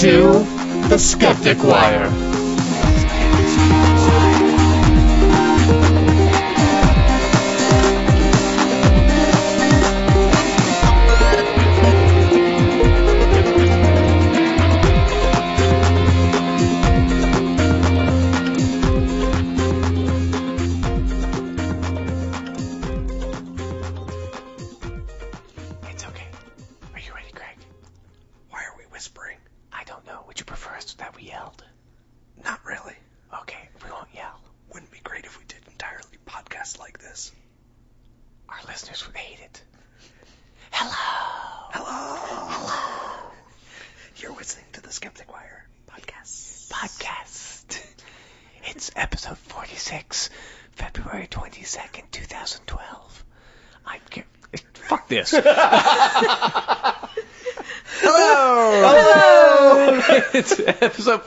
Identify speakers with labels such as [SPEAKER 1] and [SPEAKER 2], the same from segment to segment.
[SPEAKER 1] To the Skeptic Wire.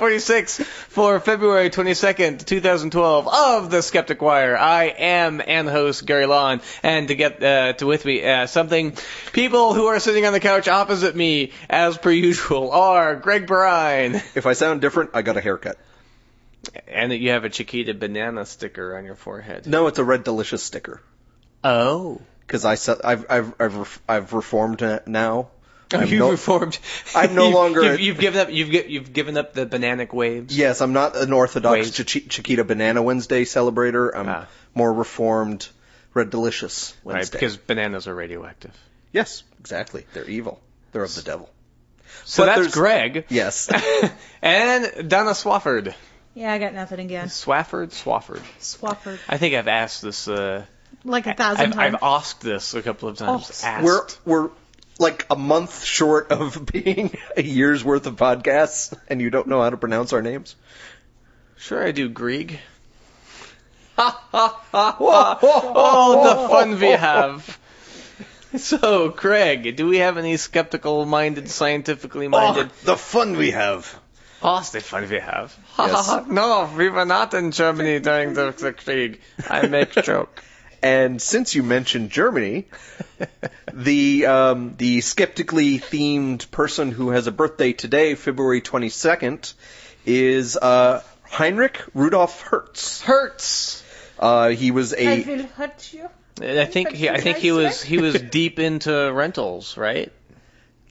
[SPEAKER 2] 46 for February 22nd, 2012 of The Skeptic Wire. I am and host Gary Lawn, and to get uh, to with me, uh, something people who are sitting on the couch opposite me, as per usual, are Greg Brine,
[SPEAKER 3] If I sound different, I got a haircut.
[SPEAKER 2] and that you have a Chiquita banana sticker on your forehead.
[SPEAKER 3] No, it's a Red Delicious sticker.
[SPEAKER 2] Oh.
[SPEAKER 3] Because I se- I've I've I've, I've reformed now.
[SPEAKER 2] Oh,
[SPEAKER 3] I'm
[SPEAKER 2] you've
[SPEAKER 3] no-
[SPEAKER 2] reformed.
[SPEAKER 3] I'm no longer
[SPEAKER 2] You've, you've given up. You've you've given up the bananic waves.
[SPEAKER 3] Yes, I'm not an Orthodox
[SPEAKER 2] Wait.
[SPEAKER 3] Chichi- Chiquita Banana Wednesday celebrator. I'm
[SPEAKER 2] Ah.
[SPEAKER 3] more reformed Red Delicious
[SPEAKER 2] Right, because bananas are radioactive.
[SPEAKER 3] yes, exactly. They're evil. They're of the devil.
[SPEAKER 2] So
[SPEAKER 3] But
[SPEAKER 2] that's Greg.
[SPEAKER 3] Yes.
[SPEAKER 2] and Donna Swafford.
[SPEAKER 4] Yeah, I got nothing again.
[SPEAKER 2] Swafford? Swafford.
[SPEAKER 4] Swafford.
[SPEAKER 2] I think I've asked this, uh,
[SPEAKER 4] Like a thousand
[SPEAKER 2] I've,
[SPEAKER 4] times.
[SPEAKER 2] I've asked this a couple of times.
[SPEAKER 4] Oh.
[SPEAKER 2] Asked.
[SPEAKER 3] we're we're like a month short of being a year's worth of podcasts, and you don't know how to pronounce our names.
[SPEAKER 2] Sure I do, Grieg. Ha ha ha ha! Oh, the fun we have. So, Craig, do we have any skeptical-minded, scientifically ah, minded?
[SPEAKER 3] Oh, the fun we have.
[SPEAKER 2] Oh, the fun we have.
[SPEAKER 3] Yes.
[SPEAKER 2] No, we were not in Germany during the, the Krieg. I make joke.
[SPEAKER 3] And since you mentioned Germany, the um, the skeptically themed person who has a birthday today, February 22nd, is uh, Heinrich Rudolf Hertz.
[SPEAKER 2] Hurts.
[SPEAKER 3] Uh, he was
[SPEAKER 4] I
[SPEAKER 3] a
[SPEAKER 4] will hurt you.
[SPEAKER 2] I think he, I think he was he was deep into rentals, right?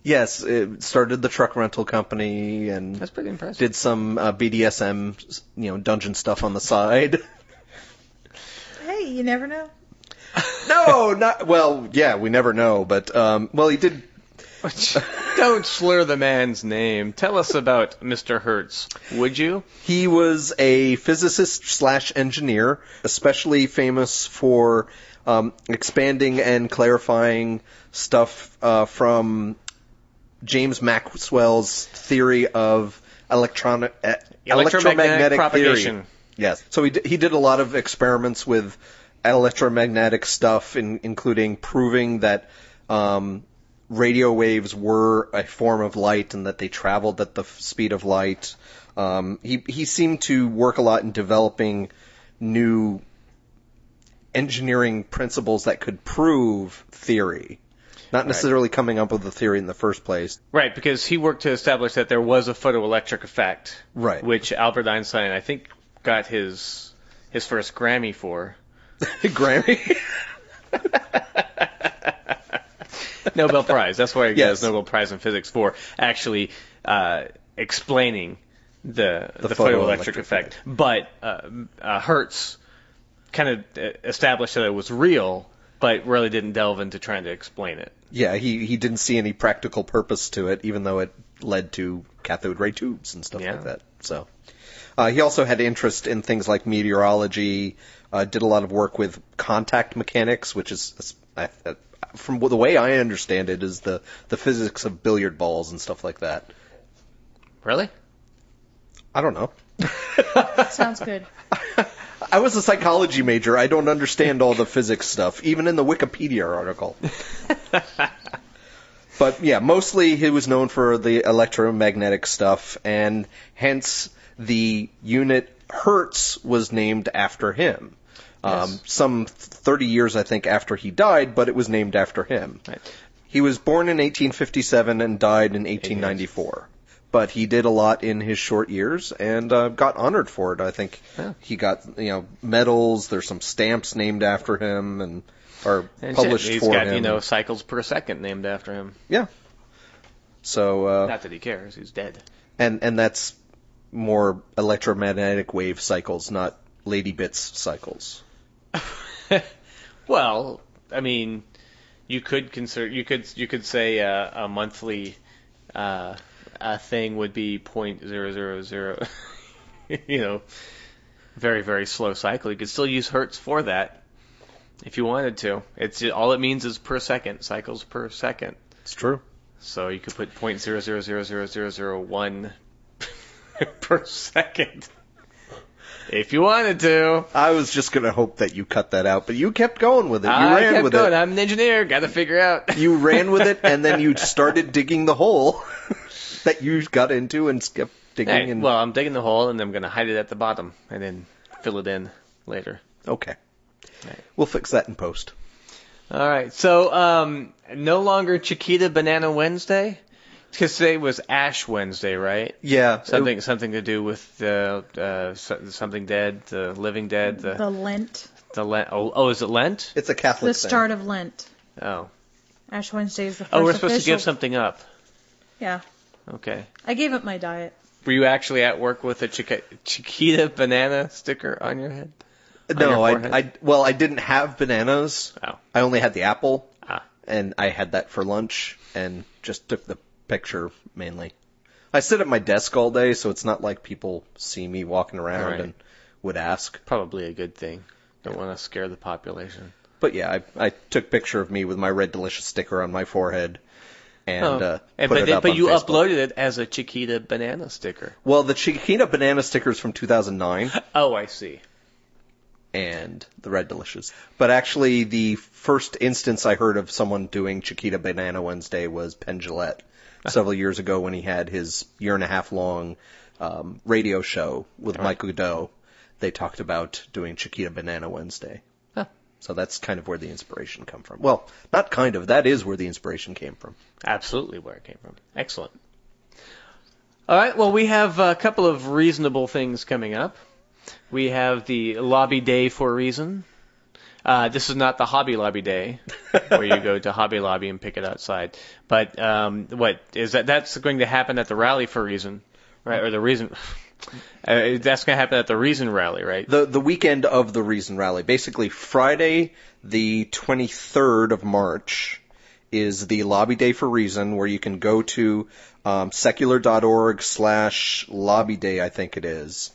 [SPEAKER 3] yes, it started the truck rental company and
[SPEAKER 2] That's pretty impressive.
[SPEAKER 3] did some uh, BDSM, you know, dungeon stuff on the side.
[SPEAKER 4] Hey, you never know.
[SPEAKER 3] no, not well. Yeah, we never know, but um, well, he did.
[SPEAKER 2] Don't slur the man's name. Tell us about Mr. Hertz, would you?
[SPEAKER 3] He was a physicist slash engineer, especially famous for um, expanding and clarifying stuff uh, from James Maxwell's theory of electronic uh, electromagnetic
[SPEAKER 2] propagation.
[SPEAKER 3] theory. Yes. So he d- he did a lot of experiments with electromagnetic stuff, in, including proving that um, radio waves were a form of light and that they traveled at the speed of light. Um, he he seemed to work a lot in developing new engineering principles that could prove theory, not necessarily coming up with the theory in the first place.
[SPEAKER 2] Right, because he worked to establish that there was a photoelectric effect,
[SPEAKER 3] Right.
[SPEAKER 2] which Albert Einstein, I think, got his his first Grammy for.
[SPEAKER 3] Grammy.
[SPEAKER 2] Nobel Prize. That's why he got
[SPEAKER 3] Yes.
[SPEAKER 2] his Nobel Prize in physics for actually uh, explaining the the,
[SPEAKER 3] photoelectric
[SPEAKER 2] photoelectric effect. But uh, uh, Hertz kind of uh, established that it was real, but really didn't delve into trying to explain it.
[SPEAKER 3] Yeah, he he didn't see any practical purpose to it, even though it led to cathode ray tubes and stuff
[SPEAKER 2] Yeah.
[SPEAKER 3] like that. So, uh, he also had interest in things like meteorology. Uh, did a lot of work with contact mechanics, which is, from the way I understand it, is the the physics of billiard balls and stuff like that.
[SPEAKER 2] Really?
[SPEAKER 3] I don't know.
[SPEAKER 4] Sounds good.
[SPEAKER 3] I was a psychology major. I don't understand all the physics stuff, even in the Wikipedia article. but yeah, mostly he was known for the electromagnetic stuff, and hence the unit Hertz was named after him. Um,
[SPEAKER 2] Yes.
[SPEAKER 3] some 30 years, I think, after he died, but it was named after him.
[SPEAKER 2] Right.
[SPEAKER 3] He was born in 1857 and died in 1894. but he did a lot in his short years and uh, got honored for it. I think
[SPEAKER 2] Yeah.
[SPEAKER 3] he got you know medals. There's some stamps named after him and are
[SPEAKER 2] And
[SPEAKER 3] published
[SPEAKER 2] he's
[SPEAKER 3] for
[SPEAKER 2] got,
[SPEAKER 3] him.
[SPEAKER 2] you know, cycles per second named after him.
[SPEAKER 3] yeah. So uh,
[SPEAKER 2] Not that he cares, he's dead.
[SPEAKER 3] and and that's more electromagnetic wave cycles, not lady bits cycles.
[SPEAKER 2] Well, I mean, you could consider you could you could say uh, a monthly uh, a thing would be point zero zero zero. you know, very very slow cycle. You could still use hertz for that if you wanted to. It's all it means is per second cycles per second.
[SPEAKER 3] It's true.
[SPEAKER 2] So you could put point zero zero zero zero zero zero one per second if you wanted to.
[SPEAKER 3] I was just gonna hope that you cut that out, but you kept going with it. You
[SPEAKER 2] I
[SPEAKER 3] ran
[SPEAKER 2] kept
[SPEAKER 3] with
[SPEAKER 2] going.
[SPEAKER 3] it.
[SPEAKER 2] I'm an engineer. Got to figure out.
[SPEAKER 3] You ran with it, and then you started digging the hole that you got into and kept digging.
[SPEAKER 2] Hey,
[SPEAKER 3] and
[SPEAKER 2] well, I'm digging the hole and I'm going to hide it at the bottom and then fill it in later.
[SPEAKER 3] okay,
[SPEAKER 2] Right.
[SPEAKER 3] we'll fix that in post.
[SPEAKER 2] All right. So, um, no longer Chiquita Banana Wednesday. Because today was Ash Wednesday, right?
[SPEAKER 3] Yeah,
[SPEAKER 2] Something something to do with uh, uh, something dead, the living dead, the
[SPEAKER 4] The Lent.
[SPEAKER 2] the Lent. Oh, oh, is it Lent?
[SPEAKER 3] It's a Catholic
[SPEAKER 4] The
[SPEAKER 3] thing.
[SPEAKER 4] start of Lent.
[SPEAKER 2] Oh,
[SPEAKER 4] Ash Wednesday is the first
[SPEAKER 2] oh, we're supposed to give something up.
[SPEAKER 4] Yeah.
[SPEAKER 2] Okay.
[SPEAKER 4] I gave up my diet.
[SPEAKER 2] Were you actually at work with a Chiquita, Chiquita banana sticker on your head? on your
[SPEAKER 3] No, I. I well, I didn't have bananas.
[SPEAKER 2] Oh.
[SPEAKER 3] I only had the apple,
[SPEAKER 2] Ah.
[SPEAKER 3] and I had that for lunch, and just took the picture mainly. I sit at my desk all day, so it's not like people see me walking around
[SPEAKER 2] Right.
[SPEAKER 3] and would ask.
[SPEAKER 2] Probably a good thing. Don't want to scare the population.
[SPEAKER 3] But yeah, I, I took picture of me with my red delicious sticker on my forehead, and
[SPEAKER 2] Oh.
[SPEAKER 3] uh,
[SPEAKER 2] And-
[SPEAKER 3] put
[SPEAKER 2] but
[SPEAKER 3] it up
[SPEAKER 2] but you
[SPEAKER 3] Facebook.
[SPEAKER 2] uploaded it as a Chiquita banana sticker.
[SPEAKER 3] Well, the Chiquita banana stickers from 2009
[SPEAKER 2] Oh, I see.
[SPEAKER 3] and the Red Delicious. But actually, the first instance I heard of someone doing Chiquita Banana Wednesday was Penn several years ago when he had his year and a half long um, radio show with Mike Goudeau. They talked about doing Chiquita Banana Wednesday.
[SPEAKER 2] Huh.
[SPEAKER 3] So that's kind of where the inspiration come from. Well, not kind of. That is where the inspiration came from.
[SPEAKER 2] Absolutely where it came from. Excellent. All right. Well, we have a couple of reasonable things coming up. We have the Lobby Day for a reason. Uh, this is not the Hobby Lobby Day, where you go to Hobby Lobby and pick it outside. But um, what is that? That's going to happen at the rally for a reason, right? Or the reason. Uh, that's going to happen at the Reason rally, right?
[SPEAKER 3] The the weekend of the Reason Rally, basically Friday, the 23rd of March, is the lobby day for Reason, where you can go to um, secular.org slash lobby day, I think it is,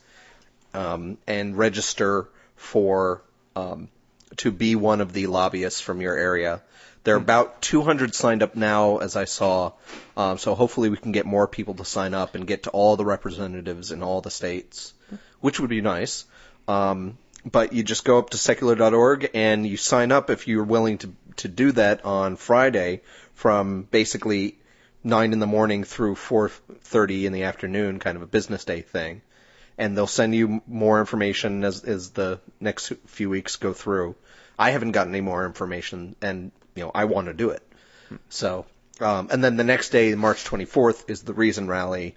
[SPEAKER 3] um, and register for um, to be one of the lobbyists from your area. There are about 200 signed up now, as I saw. Um, so hopefully we can get more people to sign up and get to all the representatives in all the states, which would be nice. Um, but you just go up to secular.org and you sign up if you're willing to to do that on Friday from basically nine in the morning through 4:30 in the afternoon, kind of a business day thing. And they'll send you more information as as the next few weeks go through. I haven't gotten any more information, and you know I want to do it. So, um, and then the next day, March 24th, is the Reason Rally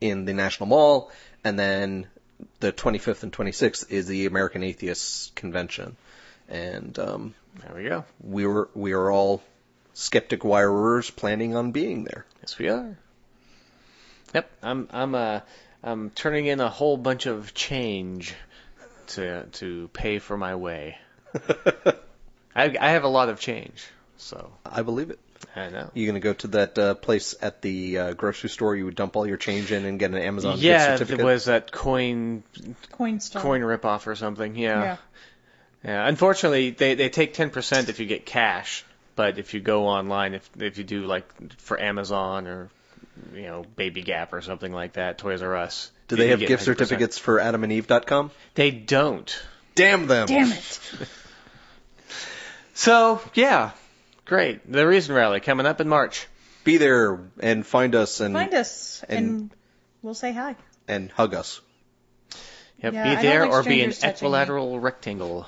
[SPEAKER 3] in the National Mall, and then the 25th and 26th is the American Atheists Convention, and um,
[SPEAKER 2] There we go.
[SPEAKER 3] we were we are all skeptic wirers planning on being there.
[SPEAKER 2] Yes, we are. Yep, I'm I'm uh I'm turning in a whole bunch of change to to pay for my way. I I have a lot of change, so
[SPEAKER 3] I believe it.
[SPEAKER 2] I know.
[SPEAKER 3] You gonna go to that uh, place at the uh, grocery store you would dump all your change in and get an Amazon gift
[SPEAKER 2] yeah,
[SPEAKER 3] certificate?
[SPEAKER 2] there was that coin
[SPEAKER 4] Coinstar.
[SPEAKER 2] coin ripoff or something. Yeah.
[SPEAKER 4] Yeah.
[SPEAKER 2] Yeah. Unfortunately, they they take ten percent if you get cash, but if you go online, if if you do like for Amazon or you know Baby Gap or something like that, Toys R Us.
[SPEAKER 3] Do
[SPEAKER 2] you
[SPEAKER 3] they have
[SPEAKER 2] get
[SPEAKER 3] gift
[SPEAKER 2] 100%.
[SPEAKER 3] certificates for AdamandEve.com?
[SPEAKER 2] They don't.
[SPEAKER 3] Damn them!
[SPEAKER 4] Damn it.
[SPEAKER 2] So yeah, great. The Reason Rally coming up in March.
[SPEAKER 3] Be there and find us and
[SPEAKER 4] Find us and,
[SPEAKER 3] and-
[SPEAKER 4] we'll say hi.
[SPEAKER 3] and hug us.
[SPEAKER 2] Yep,
[SPEAKER 4] Yeah,
[SPEAKER 2] be there
[SPEAKER 4] like
[SPEAKER 2] or be an
[SPEAKER 4] strangers touching me.
[SPEAKER 2] equilateral rectangle.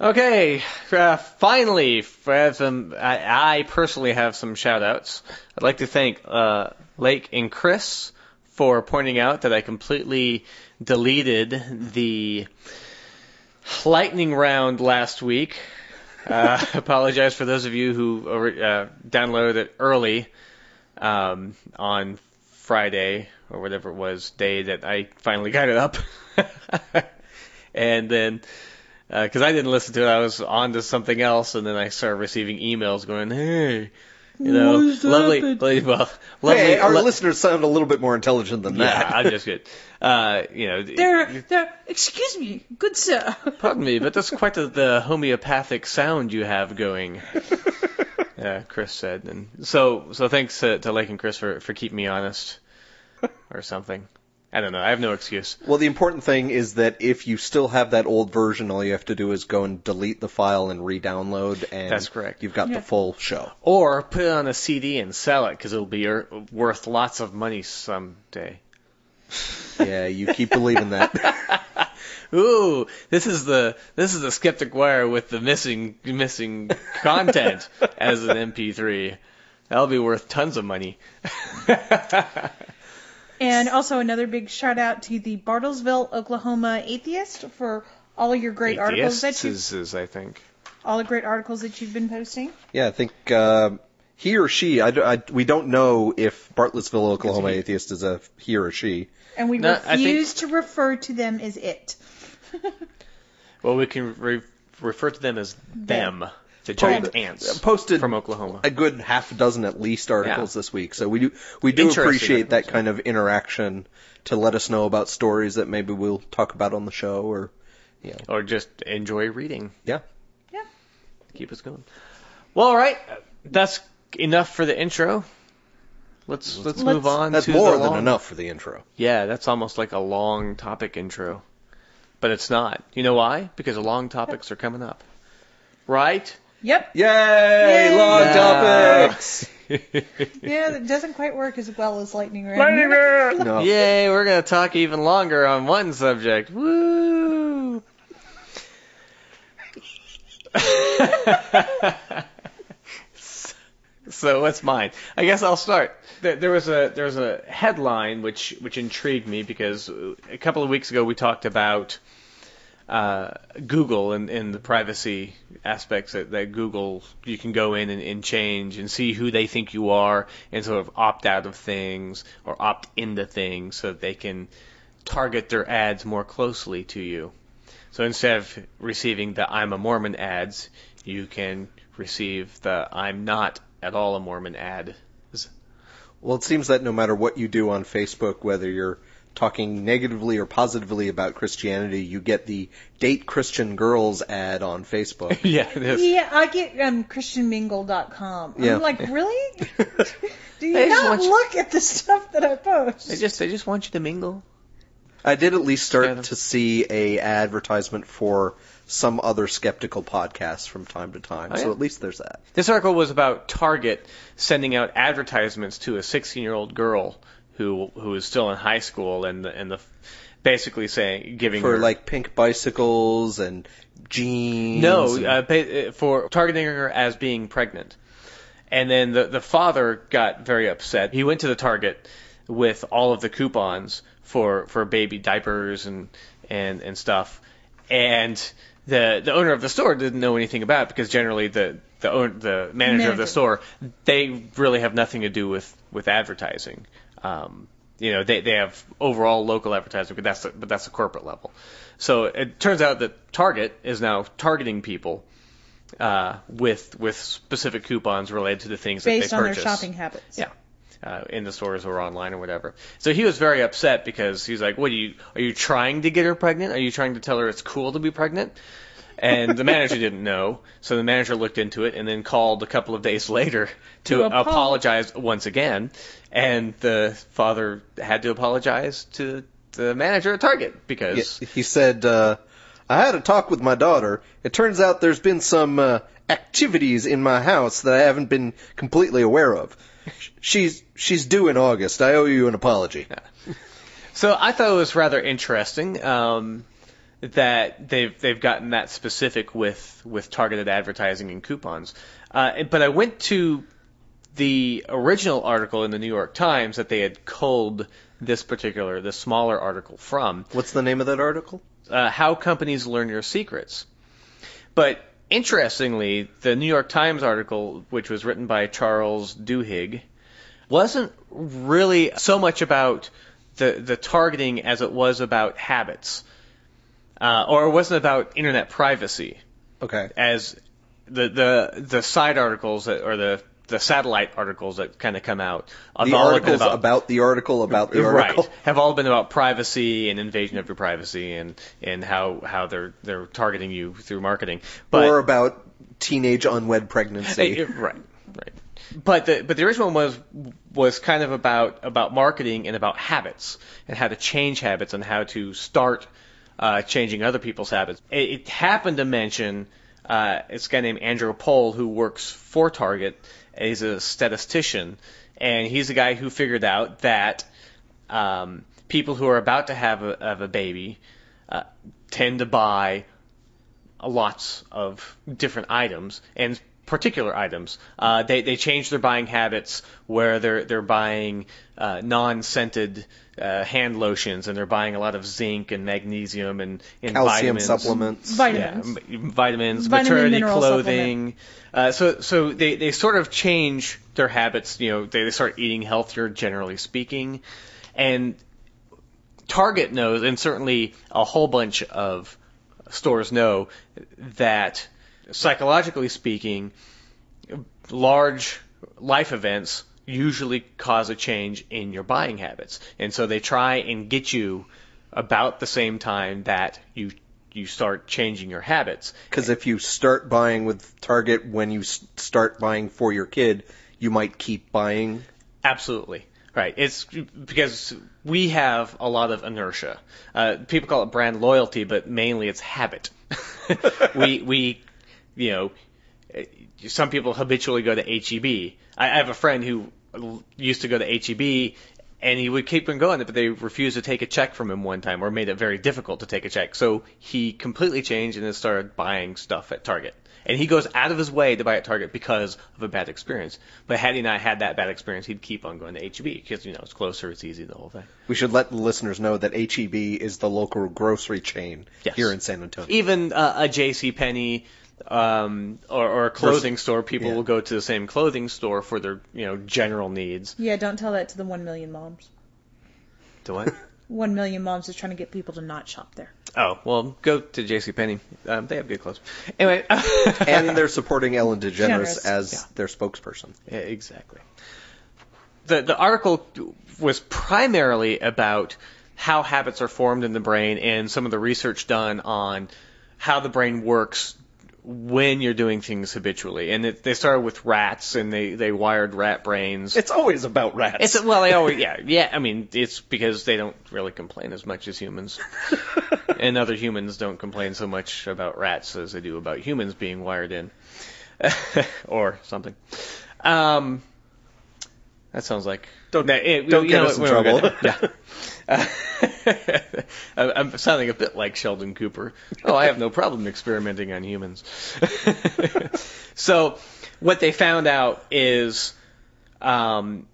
[SPEAKER 2] Okay, uh, finally, for some, I, I personally have some shout outs. I'd like to thank uh, Lake and Chris for pointing out that I completely deleted the lightning round last week. Uh, apologize for those of you who uh, downloaded it early um, on Friday or whatever it was day that I finally got it up. and then because I didn't listen to it. I was on to something else, and then I started receiving emails going, "Hey, you know, lovely, lovely, well, lovely."
[SPEAKER 3] Hey, our
[SPEAKER 2] lo-
[SPEAKER 3] listeners sound a little bit more intelligent than
[SPEAKER 2] yeah,
[SPEAKER 3] that.
[SPEAKER 2] I'm just good. Uh, you know,
[SPEAKER 4] There, there. Excuse me, good sir.
[SPEAKER 2] pardon me, but that's quite the, the homeopathic sound you have going. Yeah, Chris said, and so so thanks to, to Lake and Chris for for keeping me honest, or something. I don't know. I have no excuse.
[SPEAKER 3] Well, the important thing is that if you still have that old version, all you have to do is go and delete the file and re-download, and
[SPEAKER 2] That's correct.
[SPEAKER 3] You've got
[SPEAKER 4] Yeah.
[SPEAKER 3] the full show.
[SPEAKER 2] Or put it on a CD and sell it because it'll be er- worth lots of money someday.
[SPEAKER 3] Yeah, you keep believing that.
[SPEAKER 2] Ooh, this is the this is the skeptic wire with the missing missing content as an MP3. That'll be worth tons of money.
[SPEAKER 4] And also another big shout out to the Bartlesville, Oklahoma Atheist for all of your great articles that you
[SPEAKER 2] Atheists is, I think.
[SPEAKER 4] all the great articles that you've been posting.
[SPEAKER 3] yeah, I think uh, he or she. I, d- I- we don't know if Bartlesville, Oklahoma
[SPEAKER 2] he.
[SPEAKER 3] atheist is a he or she.
[SPEAKER 4] And we
[SPEAKER 2] No, I think-
[SPEAKER 4] refuse to refer to them as it.
[SPEAKER 2] Well, we can re- refer to them as them, the giant
[SPEAKER 3] Posted-
[SPEAKER 2] ants
[SPEAKER 3] posted
[SPEAKER 2] from Oklahoma.
[SPEAKER 3] a good half a dozen at least articles
[SPEAKER 2] Yeah.
[SPEAKER 3] this week. So we do we do appreciate that kind of interaction to let us know about stories that maybe we'll talk about on the show or
[SPEAKER 2] or just enjoy reading.
[SPEAKER 3] yeah.
[SPEAKER 4] Yeah.
[SPEAKER 2] Keep us going. Well, all right, that's enough for the intro. Let's let's,
[SPEAKER 4] Let's-
[SPEAKER 2] move on.
[SPEAKER 3] That's
[SPEAKER 2] to
[SPEAKER 3] more
[SPEAKER 2] the
[SPEAKER 3] than
[SPEAKER 2] long-
[SPEAKER 3] enough for the intro.
[SPEAKER 2] Yeah, that's almost like a long topic intro. But it's not. You know why? Because long topics are coming up. Right?
[SPEAKER 4] Yep.
[SPEAKER 3] Yay!
[SPEAKER 4] Yay!
[SPEAKER 3] Long
[SPEAKER 2] Yeah.
[SPEAKER 3] topics.
[SPEAKER 4] Yeah, that doesn't quite work as well as lightning round.
[SPEAKER 3] No.
[SPEAKER 2] Yay, we're going to talk even longer on one subject. Woo! so what's mine? I guess I'll start. There, there was a there was a headline which which intrigued me because a couple of weeks ago we talked about uh, Google and, and the privacy aspects that, that Google you can go in and, and change and see who they think you are and sort of opt out of things or opt into things so that they can target their ads more closely to you. So instead of receiving the I'm a Mormon ads, you can receive the I'm not at all a Mormon ad.
[SPEAKER 3] Well, it seems that no matter what you do on Facebook, whether you're talking negatively or positively about Christianity, you get the date Christian girls ad on Facebook.
[SPEAKER 2] yeah, it is.
[SPEAKER 4] Yeah, I get um, ChristianMingle.com.
[SPEAKER 3] Yeah.
[SPEAKER 4] I'm like, really? Do you
[SPEAKER 2] They just
[SPEAKER 4] not
[SPEAKER 2] want you-
[SPEAKER 4] look at the stuff that I post?
[SPEAKER 2] They just they just want you to mingle.
[SPEAKER 3] I did at least start
[SPEAKER 2] Yeah.
[SPEAKER 3] to see a advertisement for some other skeptical podcasts from time to time.
[SPEAKER 2] Oh,
[SPEAKER 3] So at least there's that.
[SPEAKER 2] This article was about Target sending out advertisements to a 16-year-old girl who who is still in high school, and the, and the basically saying giving
[SPEAKER 3] For
[SPEAKER 2] her
[SPEAKER 3] like pink bicycles and jeans.
[SPEAKER 2] no
[SPEAKER 3] and-
[SPEAKER 2] uh, pa- uh, for targeting her as being pregnant. And then the the father got very upset. He went to the Target with all of the coupons for for baby diapers and and and stuff, and the the owner of the store didn't know anything about it because generally the the own, the manager, of the store they really have nothing to do with with advertising. Um, you know, they they have overall local advertising, but that's the, but that's the corporate level. So it turns out that Target is now targeting people uh, with with specific coupons related to the things
[SPEAKER 4] Based
[SPEAKER 2] that
[SPEAKER 4] on
[SPEAKER 2] they
[SPEAKER 4] their shopping habits.
[SPEAKER 2] Yeah. Uh, in the stores or online or whatever. So he was very upset because he's like, "What are you? Are you trying to get her pregnant? Are you trying to tell her it's cool to be pregnant?" And the manager didn't know, so the manager looked into it and then called a couple of days later to,
[SPEAKER 4] To apo-
[SPEAKER 2] apologize once again. And the father had to apologize to the manager at Target because
[SPEAKER 3] Yeah, he said, uh, I had a talk with my daughter. It turns out there's been some uh, activities in my house that I haven't been completely aware of. She's she's due in August. I owe you an apology.
[SPEAKER 2] So I thought it was rather interesting. Um, that they've they've gotten that specific with with targeted advertising and coupons. Uh, but I went to the original article in the New York Times that they had culled this particular, the smaller article from.
[SPEAKER 3] What's the name of that article?
[SPEAKER 2] Uh, how companies learn your secrets. But interestingly, the New York Times article, which was written by Charles Duhigg, wasn't really so much about the the targeting as it was about habits, uh, or it wasn't about internet privacy
[SPEAKER 3] Okay.
[SPEAKER 2] as the the the side articles that, or the the satellite articles that kind of come out.
[SPEAKER 3] The
[SPEAKER 2] all
[SPEAKER 3] articles about, the article about the article.
[SPEAKER 2] Right. Have all been about privacy and invasion of your privacy and, and how, how they're they're targeting you through marketing. But
[SPEAKER 3] or about teenage unwed pregnancy.
[SPEAKER 2] Eh, right, right. But the but the original one was was kind of about about marketing and about habits and how to change habits and how to start uh, changing other people's habits. It, it happened to mention uh, this guy named Andrew Pole who works for Target. He's a statistician, and he's the guy who figured out that um, people who are about to have a, have a baby uh, tend to buy lots of different items and particular items. Uh, they they change their buying habits where they're they're buying uh, non-scented uh, hand lotions and they're buying a lot of zinc and magnesium and, and
[SPEAKER 3] Calcium
[SPEAKER 2] vitamins.
[SPEAKER 3] supplements.
[SPEAKER 4] Vitamins.
[SPEAKER 2] Yeah, vitamins,
[SPEAKER 4] Vitamin
[SPEAKER 2] maternity clothing. Uh, so so they they sort of change their habits. You know, they, they start eating healthier, generally speaking, and Target knows, and certainly a whole bunch of stores know that psychologically speaking, large life events usually cause a change in your buying habits. And so they try and get you about the same time that you you start changing your habits.
[SPEAKER 3] Because if you start buying with Target when you start buying for your kid, you might keep buying.
[SPEAKER 2] Absolutely. Right. It's because we have a lot of inertia. Uh, people call it brand loyalty, but mainly it's habit. we we you know some people habitually go to HEB. I, I have a friend who used to go to HEB and he would keep on going, but they refused to take a check from him one time, or made it very difficult to take a check. So he completely changed and then started buying stuff at Target. And he goes out of his way to buy at Target because of a bad experience. But had he not had that bad experience, he'd keep on going to HEB because you know it's closer, it's easy, the whole thing.
[SPEAKER 3] We should let the listeners know that HEB is the local grocery chain
[SPEAKER 2] Yes.
[SPEAKER 3] here in San Antonio.
[SPEAKER 2] Even uh, a J.C. Penney um, or, or a clothing store, people
[SPEAKER 3] yeah.
[SPEAKER 2] will go to the same clothing store for their you know general needs.
[SPEAKER 4] Yeah, don't tell that to the one million moms.
[SPEAKER 2] To what?
[SPEAKER 4] One million moms is trying to get people to not shop there.
[SPEAKER 2] oh well, go to J.C. Penney. Um, they have good clothes. Anyway.
[SPEAKER 3] and they're supporting Ellen DeGeneres
[SPEAKER 4] Generous.
[SPEAKER 3] as
[SPEAKER 2] Yeah.
[SPEAKER 3] their spokesperson.
[SPEAKER 2] Yeah, exactly. The the article was primarily about how habits are formed in the brain and some of the research done on how the brain works when you're doing things habitually. And it, they started with rats and they they wired rat brains.
[SPEAKER 3] It's always about rats.
[SPEAKER 2] It's well, they always yeah yeah. I mean, it's because they don't really complain as much as humans, and other humans don't complain so much about rats as they do about humans being wired in, or something. Um, that sounds like
[SPEAKER 3] Don't-
[SPEAKER 2] it-
[SPEAKER 3] don't
[SPEAKER 2] you
[SPEAKER 3] get
[SPEAKER 2] know
[SPEAKER 3] us in trouble.
[SPEAKER 2] Yeah. Uh, I'm sounding a bit like Sheldon Cooper. Oh, I have no problem experimenting on humans. so, what they found out is um,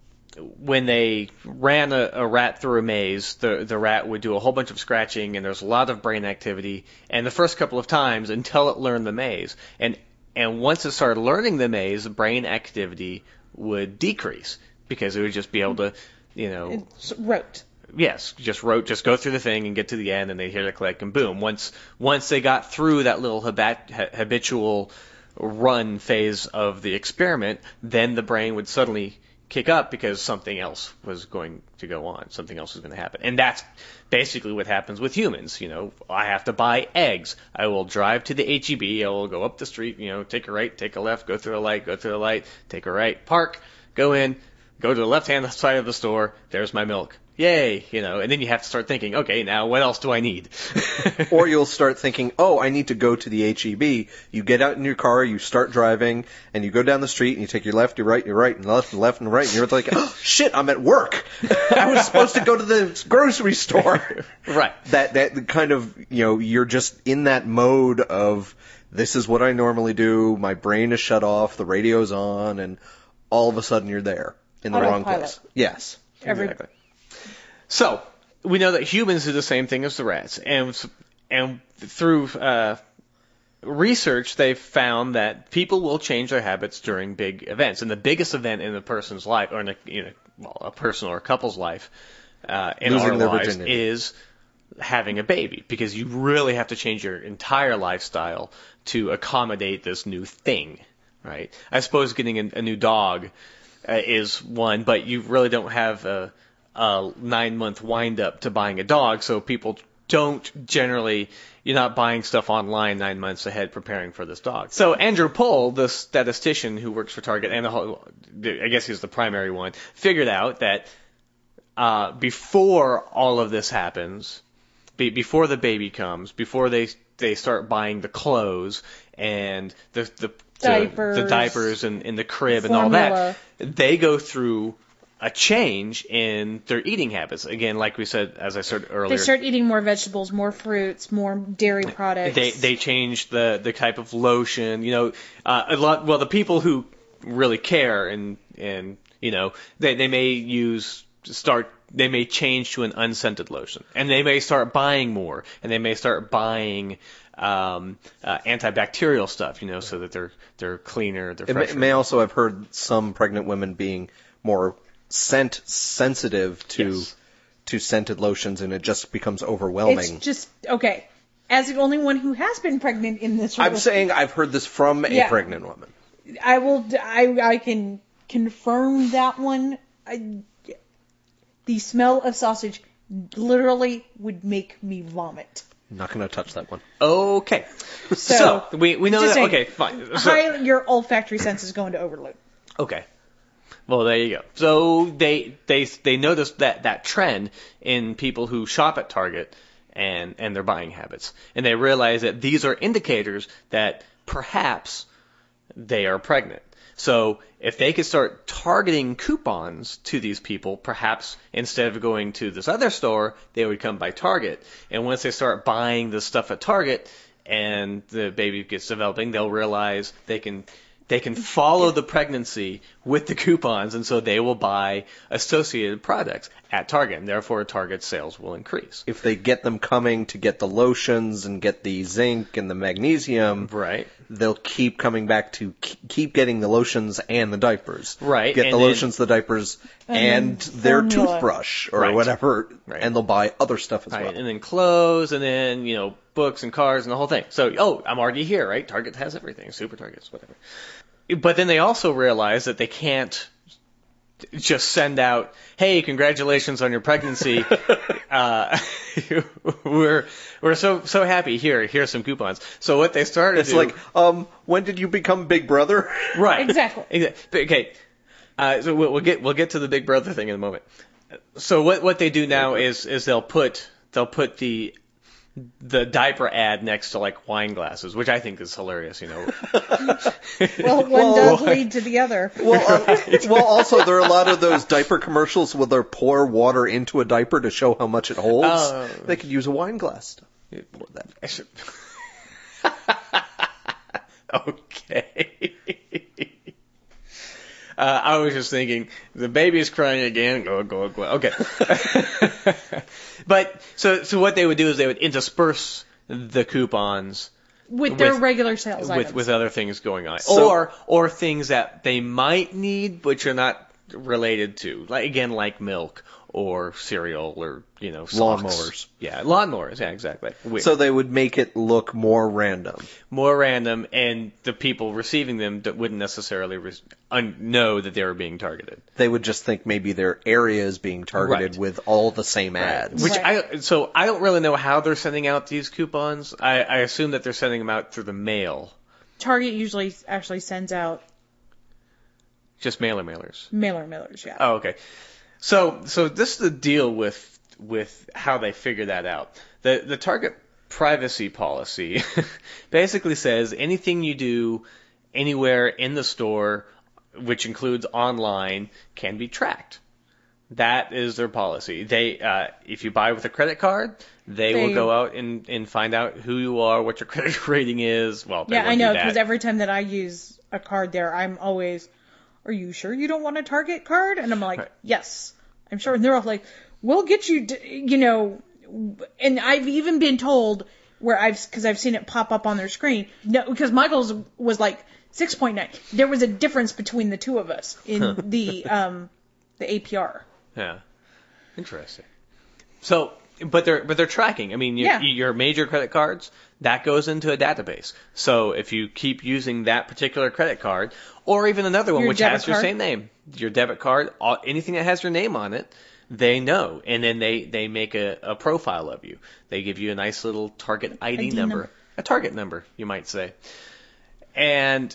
[SPEAKER 2] when they ran a, a rat through a maze, the the rat would do a whole bunch of scratching, and there's a lot of brain activity. And the first couple of times, until it learned the maze, and and once it started learning the maze, brain activity would decrease because it would just be able to, you know,
[SPEAKER 4] It's wrote.
[SPEAKER 2] Yes, just wrote, just go through the thing and get to the end, and they hear the click, and boom. Once once they got through that little habitual run phase of the experiment, then the brain would suddenly kick up because something else was going to go on, something else was going to happen, and that's basically what happens with humans. You know, I have to buy eggs. I will drive to the HEB. I will go up the street. You know, take a right, take a left, go through a light, go through a light, take a right, park, go in, go to the left hand side of the store. There's my milk. Yay, you know, and then you have to start thinking, okay, now what else do I need?
[SPEAKER 3] Or you'll start thinking, oh, I need to go to the HEB. You get out in your car, you start driving, and you go down the street, and you take your left, your right, your right, and left, and left, and right, and you're like, oh, shit, I'm at work. I was supposed to go to the grocery store.
[SPEAKER 2] right.
[SPEAKER 3] that that kind of you know you're just in that mode of this is what I normally do. My brain is shut off, the radio's on, and all of a sudden you're there in the wrong
[SPEAKER 4] Autopilot.
[SPEAKER 3] place. Yes.
[SPEAKER 4] Every
[SPEAKER 2] Exactly. So we know that humans do the same thing as the rats, and and through uh, research, they've found that people will change their habits during big events, and the biggest event in a person's life, or in a, you know, well, a person or a couple's life, uh, in
[SPEAKER 3] Losing
[SPEAKER 2] our lives,
[SPEAKER 3] virginity.
[SPEAKER 2] is having a baby because you really have to change your entire lifestyle to accommodate this new thing, right? I suppose getting a, a new dog uh, is one, but you really don't have a, a nine month wind up to buying a dog, so people don't generally. You're not buying stuff online nine months ahead preparing for this dog. So Andrew Pole, the statistician who works for Target, and the whole, I guess he's the primary one, figured out that uh, before all of this happens, be, before the baby comes, before they they start buying the clothes and the the the,
[SPEAKER 4] Diapers.
[SPEAKER 2] the diapers and, and the crib and all that, they go through a change in their eating habits. Again, like we said, as I said earlier,
[SPEAKER 4] They start eating more vegetables, more fruits, more dairy products.
[SPEAKER 2] they they change the the type of lotion. You know, uh, a lot. Well, the people who really care and and you know they they may use start they may change to an unscented lotion and they may start buying more and they may start buying um, uh, antibacterial stuff. You know, so that they're they're cleaner. They're
[SPEAKER 3] It may,
[SPEAKER 2] fresher.
[SPEAKER 3] may also have heard some pregnant women being more scent sensitive to
[SPEAKER 2] Yes.
[SPEAKER 3] to scented lotions, and it just becomes overwhelming.
[SPEAKER 4] It's just okay. As the only one who has been pregnant in this room,
[SPEAKER 3] I'm saying I've heard this from a
[SPEAKER 4] Yeah.
[SPEAKER 3] pregnant woman.
[SPEAKER 4] I will. I I can confirm that one. I, the smell of sausage literally would make me vomit.
[SPEAKER 3] I'm not going to touch that one.
[SPEAKER 2] Okay,
[SPEAKER 4] So,
[SPEAKER 2] so, we we know
[SPEAKER 4] just
[SPEAKER 2] that.
[SPEAKER 4] saying,
[SPEAKER 2] Okay, fine. So,
[SPEAKER 4] high, your olfactory sense is going to overload.
[SPEAKER 2] Okay. Well, there you go. So they they they noticed that that trend in people who shop at Target and and their buying habits, and they realize that these are indicators that perhaps they are pregnant. So if they could start targeting coupons to these people, perhaps instead of going to this other store, they would come by Target. And once they start buying the stuff at Target and the baby gets developing, they'll realize they can they can follow the pregnancy with the coupons, and so they will buy associated products at Target, and therefore Target sales will increase.
[SPEAKER 3] If they get them coming to get the lotions and get the zinc and the magnesium,
[SPEAKER 2] Right.
[SPEAKER 3] they'll keep coming back to keep getting the lotions and the diapers.
[SPEAKER 2] Right,
[SPEAKER 3] Get
[SPEAKER 2] and
[SPEAKER 3] the
[SPEAKER 2] then-
[SPEAKER 3] lotions, the diapers, and, their
[SPEAKER 4] formula.
[SPEAKER 3] toothbrush or
[SPEAKER 2] Right.
[SPEAKER 3] whatever,
[SPEAKER 2] Right.
[SPEAKER 3] and they'll buy other stuff as
[SPEAKER 2] Right,
[SPEAKER 3] well.
[SPEAKER 2] and then clothes, and then you know books and cars and the whole thing. So, oh, I'm already here, right? Target has everything, super Targets, whatever. But then they also realize that they can't just send out, "Hey, congratulations on your pregnancy. uh, we're we're so so happy. Here, here's some coupons." So what they started to
[SPEAKER 3] It's
[SPEAKER 2] do,
[SPEAKER 3] like, um, when did you become Big Brother?
[SPEAKER 2] Right.
[SPEAKER 4] Exactly.
[SPEAKER 2] Exactly. Okay. Uh, so we'll, we'll get we'll get to the Big Brother thing in a moment. So what what they do now is is they'll put they'll put the the diaper ad next to like wine glasses, which I think is hilarious. You know.
[SPEAKER 4] Well, one
[SPEAKER 3] Well-
[SPEAKER 4] does lead to the other.
[SPEAKER 3] Well, uh, well, also there are a lot of those diaper commercials where they pour water into a diaper to show how much it holds.
[SPEAKER 2] Oh.
[SPEAKER 3] They could use a wine glass. to pour that.
[SPEAKER 2] I should- okay. Uh, I was just thinking, the baby's crying again. Go, go, go. Okay. but so, so what they would do is they would intersperse the coupons
[SPEAKER 4] With their
[SPEAKER 2] with-
[SPEAKER 4] regular sales
[SPEAKER 2] with
[SPEAKER 4] items.
[SPEAKER 2] with other things going on,
[SPEAKER 3] So-
[SPEAKER 2] or or things that they might need which are not related to, like again, like milk or cereal or you know socks.
[SPEAKER 3] Lawnmowers.
[SPEAKER 2] Yeah, lawnmowers. Yeah, exactly. Wi-
[SPEAKER 3] So they would make it look more random.
[SPEAKER 2] more random, and the people receiving them wouldn't necessarily re- un- know that they were being targeted.
[SPEAKER 3] They would just think maybe their area is being targeted
[SPEAKER 2] Right.
[SPEAKER 3] with all the same ads.
[SPEAKER 2] Which
[SPEAKER 4] Right.
[SPEAKER 2] I so I don't really know how they're sending out these coupons. I, I assume that they're sending them out through the mail,
[SPEAKER 4] Target usually actually sends out
[SPEAKER 2] just mailer mailers.
[SPEAKER 4] mailer mailers. Yeah.
[SPEAKER 2] Oh, okay. So, so this is the deal with with how they figure that out. The the Target privacy policy basically says anything you do anywhere in the store, which includes online, can be tracked. That is their policy. They, uh, if you buy with a credit card, they, will go out and, and find out who you are, what your credit rating is. Well, they
[SPEAKER 4] Yeah, I know because every time that I use a card there, I'm always, "Are you sure you don't want a Target card?" And I'm like,
[SPEAKER 2] Right.
[SPEAKER 4] "Yes, I'm sure." And they're all like, "We'll get you," you know. And I've even been told where I've because I've seen it pop up on their screen. No, because Michael's was like 6.9. There was a difference between the two of us in the um the APR.
[SPEAKER 2] Yeah. Interesting. So, but they're but they're tracking. I mean, your,
[SPEAKER 4] Yeah.
[SPEAKER 2] your major credit cards that goes into a database. So if you keep using that particular credit card, or even another one
[SPEAKER 4] Your
[SPEAKER 2] which has your same name, your debit card, all, anything that has your name on it, they know, and then they they make a, a profile of you. They give you a nice little target ID,
[SPEAKER 4] ID
[SPEAKER 2] number,
[SPEAKER 4] number.
[SPEAKER 2] a target number, you might say, and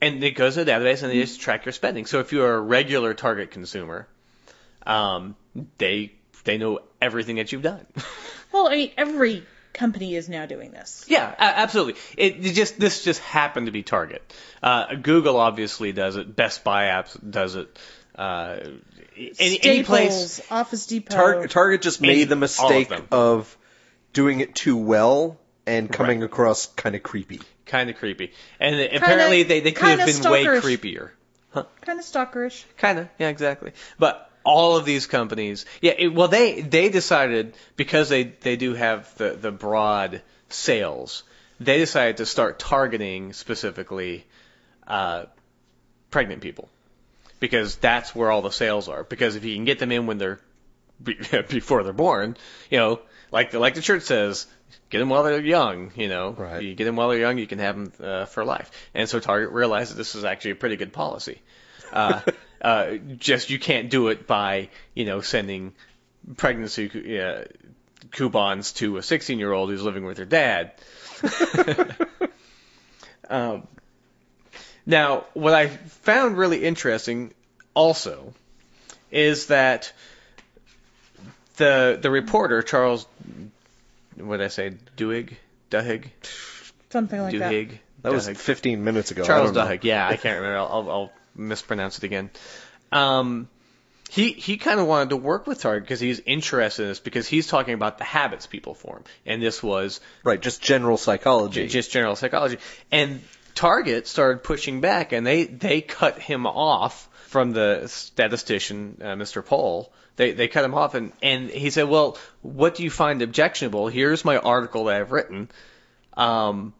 [SPEAKER 2] and it goes to the database and they just track your spending. So if you're a regular Target consumer, um, they they know everything that you've done.
[SPEAKER 4] Well, I mean, every company is now doing this.
[SPEAKER 2] yeah, absolutely. It, it just this just happened to be Target. Uh, Google obviously does it. Best Buy apps does it. Uh, any, any place.
[SPEAKER 4] Staples, Office Depot.
[SPEAKER 3] Tar- Target just
[SPEAKER 2] Any-
[SPEAKER 3] made the
[SPEAKER 2] all of
[SPEAKER 3] mistake of doing it too well and coming
[SPEAKER 2] Right.
[SPEAKER 3] across kind of creepy.
[SPEAKER 2] Kind of creepy, and apparently they they could have
[SPEAKER 4] kinda
[SPEAKER 2] been way
[SPEAKER 4] stalkerish.
[SPEAKER 2] creepier.
[SPEAKER 4] kind of stalkerish.
[SPEAKER 2] Kind of, yeah, exactly. But all of these companies, yeah, it, well, they they decided because they they do have the the broad sales, they decided to start targeting specifically uh, pregnant people because that's where all the sales are. Because if you can get them in when they're be- before they're born, you know, like the like the church says. Get them while they're young, you know.
[SPEAKER 3] Right.
[SPEAKER 2] You get them while they're young, you can have them uh, for life. And so Target realized that this is actually a pretty good policy. Uh, uh, just you can't do it by you know sending pregnancy uh, coupons to a 16 year old who's living with her dad. um, now, what I found really interesting also is that the the reporter Charles, what did I say, Duhigg, Duhigg,
[SPEAKER 4] Something like that.
[SPEAKER 2] Duhigg.
[SPEAKER 3] That was
[SPEAKER 2] Duhigg.
[SPEAKER 3] 15 minutes ago.
[SPEAKER 2] Charles
[SPEAKER 3] don't.
[SPEAKER 2] Duhigg. Yeah, I can't remember. I'll, I'll, I'll mispronounce it again. Um, he he kind of wanted to work with Target because he's interested in this because he's talking about the habits people form, and this was
[SPEAKER 3] Right, just general psychology.
[SPEAKER 2] just general psychology. And Target started pushing back, and they they cut him off from the statistician, uh, Mr. Pole. They they cut him off, and and he said, "Well, what do you find objectionable? Here's my article that I've written, um,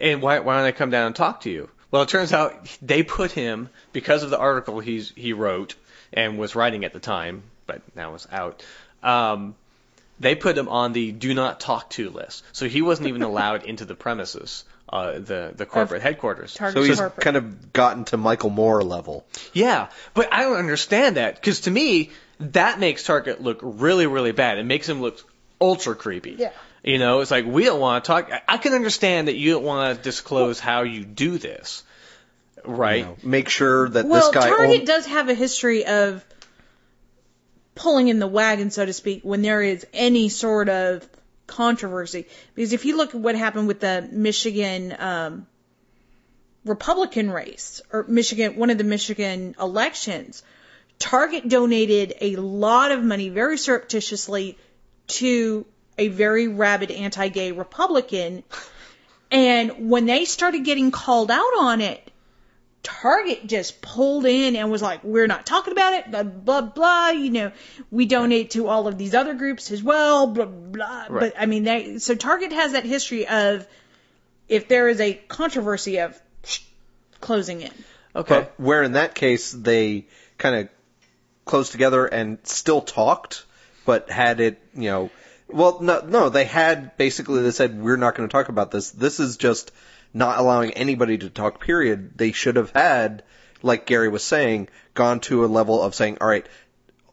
[SPEAKER 2] and why why don't I come down and talk to you?" Well, it turns out they put him because of the article he's he wrote and was writing at the time, but now it's out. Um, they put him on the do not talk to list, so he wasn't even allowed into the premises, uh, the the corporate headquarters.
[SPEAKER 4] Target
[SPEAKER 3] so he's
[SPEAKER 4] corporate.
[SPEAKER 3] kind of gotten to Michael Moore level.
[SPEAKER 2] Yeah, but I don't understand that because to me that makes Target look really really bad. It makes him look ultra creepy.
[SPEAKER 4] Yeah.
[SPEAKER 2] You know, it's like we don't want to talk. I- I can understand that you don't want to disclose how you do this, right?
[SPEAKER 3] You know, make sure that
[SPEAKER 4] well,
[SPEAKER 3] this guy Well,
[SPEAKER 4] Target
[SPEAKER 3] own-
[SPEAKER 4] does have a history of pulling in the wagon, so to speak, when there is any sort of controversy. Because if you look at what happened with the Michigan um, Republican race, or Michigan, one of the Michigan elections, Target donated a lot of money very surreptitiously to a very rabid anti-gay Republican. And when they started getting called out on it, Target just pulled in and was like, we're not talking about it, blah, blah, blah, you know, we donate to all of these other groups as well, blah, blah.
[SPEAKER 2] Right.
[SPEAKER 4] But I mean, they, so Target has that history of if there is a controversy of closing in.
[SPEAKER 2] Okay.
[SPEAKER 3] But where in that case they kind of closed together and still talked, but had it, you know, well, no, no, they had basically they said we're not going to talk about this. This is just not allowing anybody to talk. Period. They should have had, like Gary was saying, gone to a level of saying, all right,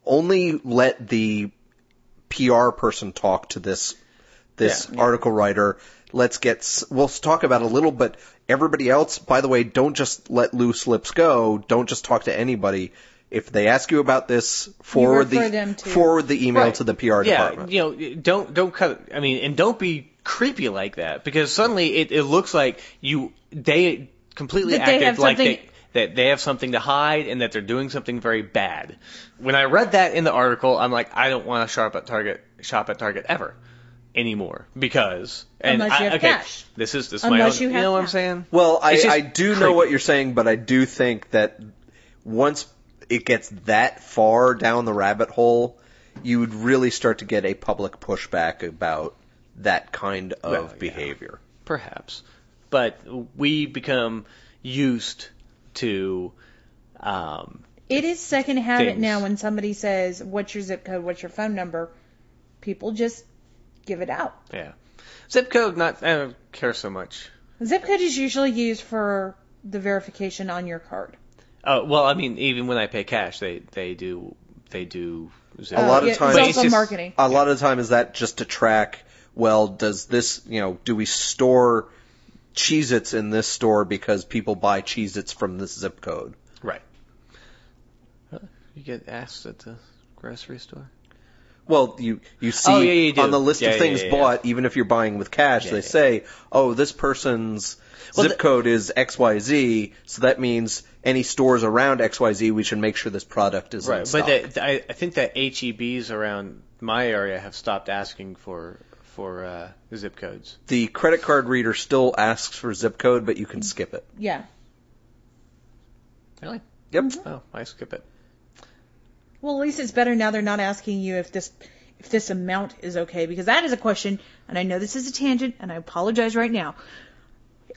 [SPEAKER 3] only let the PR person talk to this this
[SPEAKER 2] Yeah.
[SPEAKER 3] article writer. Let's get we'll talk about it a little, but everybody else, by the way, don't just let loose lips go. Don't just talk to anybody. If they ask you about this, forward the forward the email
[SPEAKER 2] Right.
[SPEAKER 3] to the PR
[SPEAKER 2] yeah,
[SPEAKER 3] department.
[SPEAKER 2] you know, don't don't cut. I mean, and don't be creepy like that because suddenly it, it looks like you they completely
[SPEAKER 4] That
[SPEAKER 2] acted
[SPEAKER 4] have
[SPEAKER 2] like they that they have something to hide and that they're doing something very bad. When I read that in the article, I'm like, I don't want to shop at Target shop at Target ever anymore because and
[SPEAKER 4] Unless you
[SPEAKER 2] I-
[SPEAKER 4] have
[SPEAKER 2] okay,
[SPEAKER 4] cash.
[SPEAKER 2] This is this is my
[SPEAKER 4] Unless
[SPEAKER 2] own.
[SPEAKER 4] you have
[SPEAKER 2] know what I'm
[SPEAKER 4] cash.
[SPEAKER 2] saying?
[SPEAKER 3] Well, I, I do know what you're saying, but I do think that once it gets that far down the rabbit hole, you would really start to get a public pushback about that kind of
[SPEAKER 2] Well, yeah.
[SPEAKER 3] behavior.
[SPEAKER 2] Perhaps. But we become used to um,
[SPEAKER 4] It is second habit
[SPEAKER 2] Things.
[SPEAKER 4] now when somebody says, "What's your zip code? What's your phone number?" People just give it out.
[SPEAKER 2] yeah. Zip code not I don't care so much.
[SPEAKER 4] Zip code is usually used for the verification on your card.
[SPEAKER 2] Oh well, I mean, even when I pay cash, they they do they do. Zip
[SPEAKER 3] A lot of
[SPEAKER 4] Uh, yeah,
[SPEAKER 3] times-
[SPEAKER 4] it's also
[SPEAKER 2] just-
[SPEAKER 4] marketing.
[SPEAKER 3] A lot of the time is that just to track, well, does this, you know, do we store Cheez-Its in this store because people buy Cheez-Its from this zip code?
[SPEAKER 2] Right. You get asked at the grocery store.
[SPEAKER 3] Well, you you see
[SPEAKER 2] Oh, yeah, you
[SPEAKER 3] on the list
[SPEAKER 2] Yeah,
[SPEAKER 3] of things
[SPEAKER 2] yeah, yeah.
[SPEAKER 3] bought, even if you're buying with cash,
[SPEAKER 2] Yeah,
[SPEAKER 3] they
[SPEAKER 2] yeah.
[SPEAKER 3] say, "Oh, this person's
[SPEAKER 2] Well,
[SPEAKER 3] zip
[SPEAKER 2] the-
[SPEAKER 3] code is XYZ, so that means any stores around XYZ, we should make sure this product is in
[SPEAKER 2] Right,
[SPEAKER 3] stock."
[SPEAKER 2] but the, I, I think that HEBs around my area have stopped asking for for uh, zip codes.
[SPEAKER 3] the credit card reader still asks for zip code, but you can skip it.
[SPEAKER 4] Yeah.
[SPEAKER 2] Really?
[SPEAKER 3] Yep.
[SPEAKER 2] Oh, I skip it.
[SPEAKER 4] Well, at least it's better now. They're not asking you if this if this amount is okay because that is a question, and I know this is a tangent, and I apologize right now.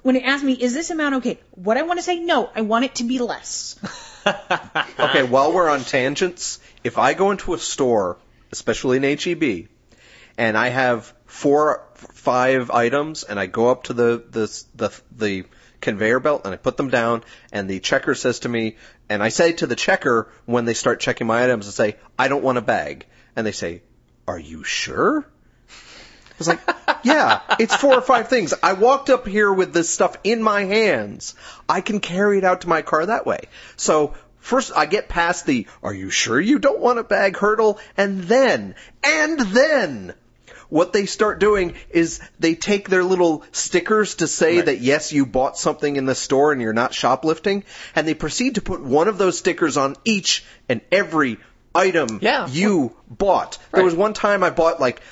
[SPEAKER 4] When it asks me, is this amount okay? What I want to say, no, I want it to be less.
[SPEAKER 3] Okay, while we're on tangents, if I go into a store, especially an HEB, and I have four, five items, and I go up to the the the, the conveyor belt and I put them down, and the checker says to me, and I say to the checker when they start checking my items, I say, I don't want a bag, and they say, Are you sure? I was like, yeah, it's four or five things. I walked up here with this stuff in my hands. I can carry it out to my car that way. So first I get past the, are you sure you don't want a bag hurdle? And then, and then, what they start doing is they take their little stickers to say
[SPEAKER 2] Right.
[SPEAKER 3] that yes, you bought something in the store and you're not shoplifting, and they proceed to put one of those stickers on each and every item
[SPEAKER 2] Yeah.
[SPEAKER 3] you bought. There was one time I bought like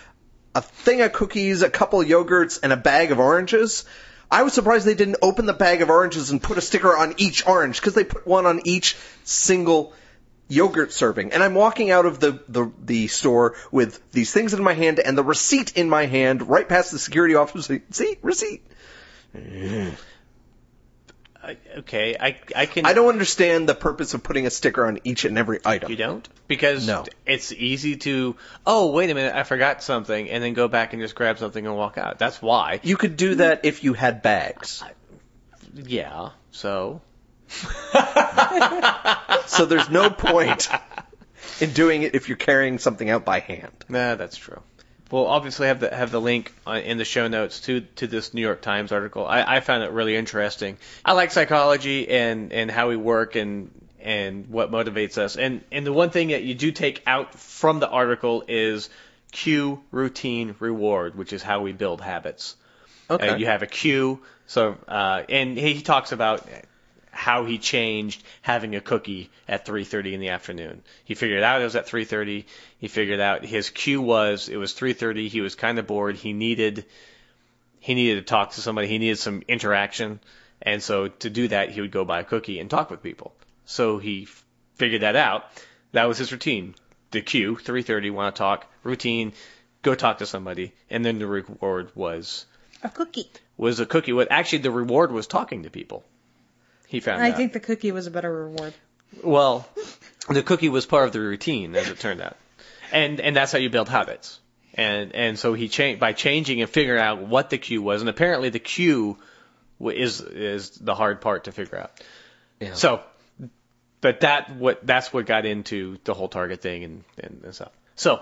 [SPEAKER 3] a thing of cookies, a couple of yogurts, and a bag of oranges. I was surprised they didn't open the bag of oranges and put a sticker on each orange because they put one on each single yogurt serving. And I'm walking out of the, the, the store with these things in my hand and the receipt in my hand right past the security officer. See, receipt.
[SPEAKER 2] I, okay, I I can.
[SPEAKER 3] I don't understand the purpose of putting a sticker on each and every item.
[SPEAKER 2] You don't? Because
[SPEAKER 3] No.
[SPEAKER 2] it's easy to, oh, wait a minute, I forgot something, and then go back and just grab something and walk out. That's why.
[SPEAKER 3] You could do that if you had bags.
[SPEAKER 2] Yeah, so.
[SPEAKER 3] So there's no point in doing it if you're carrying something out by hand.
[SPEAKER 2] Nah, that's true. We'll obviously have the have the link in the show notes to to this New York Times article. I, I found it really interesting. I like psychology and and how we work and and what motivates us. And and the one thing that you do take out from the article is cue, routine, reward, which is how we build habits.
[SPEAKER 3] Okay.
[SPEAKER 2] Uh, you have a cue. So, uh, and he talks about how he changed having a cookie at 3:30 in the afternoon. He figured out it was at 3:30. He figured out his cue was it was 3:30. He was kind of bored. He needed he needed to talk to somebody. He needed some interaction, and so to do that, he would go buy a cookie and talk with people. So he f- figured that out. That was his routine. The cue 3:30. Want to talk? Routine. Go talk to somebody, and then the reward was
[SPEAKER 4] A cookie.
[SPEAKER 2] was a cookie. What actually the reward was talking to people. He found
[SPEAKER 4] I
[SPEAKER 2] out.
[SPEAKER 4] think the cookie was a better reward.
[SPEAKER 2] well, the cookie was part of the routine, as it turned out, and and that's how you build habits. And and so he changed by changing and figuring out what the cue was, and apparently the cue is is the hard part to figure out.
[SPEAKER 3] Yeah.
[SPEAKER 2] So, but that what that's what got into the whole target thing and and, and stuff. So,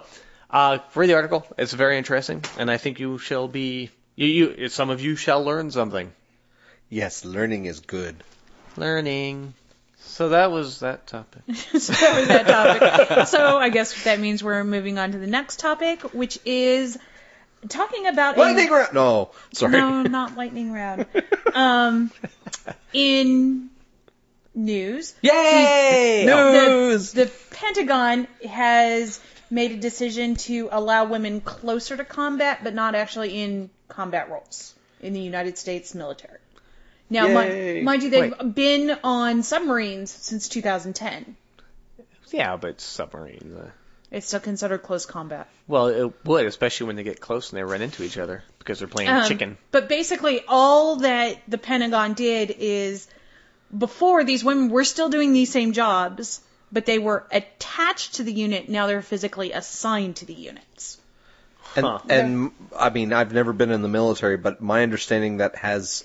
[SPEAKER 2] uh, read the article. It's very interesting, and I think you shall be you you some of you shall learn something.
[SPEAKER 3] Yes, learning is good.
[SPEAKER 2] Learning. So that was that topic.
[SPEAKER 4] so that was that topic. so I guess that means we're moving on to the next topic, which is talking about a-
[SPEAKER 3] Lightning round. No, sorry.
[SPEAKER 4] No, not lightning round. Um, in news,
[SPEAKER 2] Yay!
[SPEAKER 3] News.
[SPEAKER 4] the, the Pentagon has made a decision to allow women closer to combat, but not actually in combat roles in the United States military. Now, mind, mind you, they've been on submarines since 2010.
[SPEAKER 2] Yeah, but submarines. Uh,
[SPEAKER 4] It's still considered close combat.
[SPEAKER 2] well, it would, especially when they get close and they run into each other because they're playing
[SPEAKER 4] Um,
[SPEAKER 2] chicken.
[SPEAKER 4] But basically, all that the Pentagon did is before these women were still doing these same jobs, but they were attached to the unit. Now they're physically assigned to the units.
[SPEAKER 3] And,
[SPEAKER 2] Huh.
[SPEAKER 3] and I mean, I've never been in the military, but my understanding that has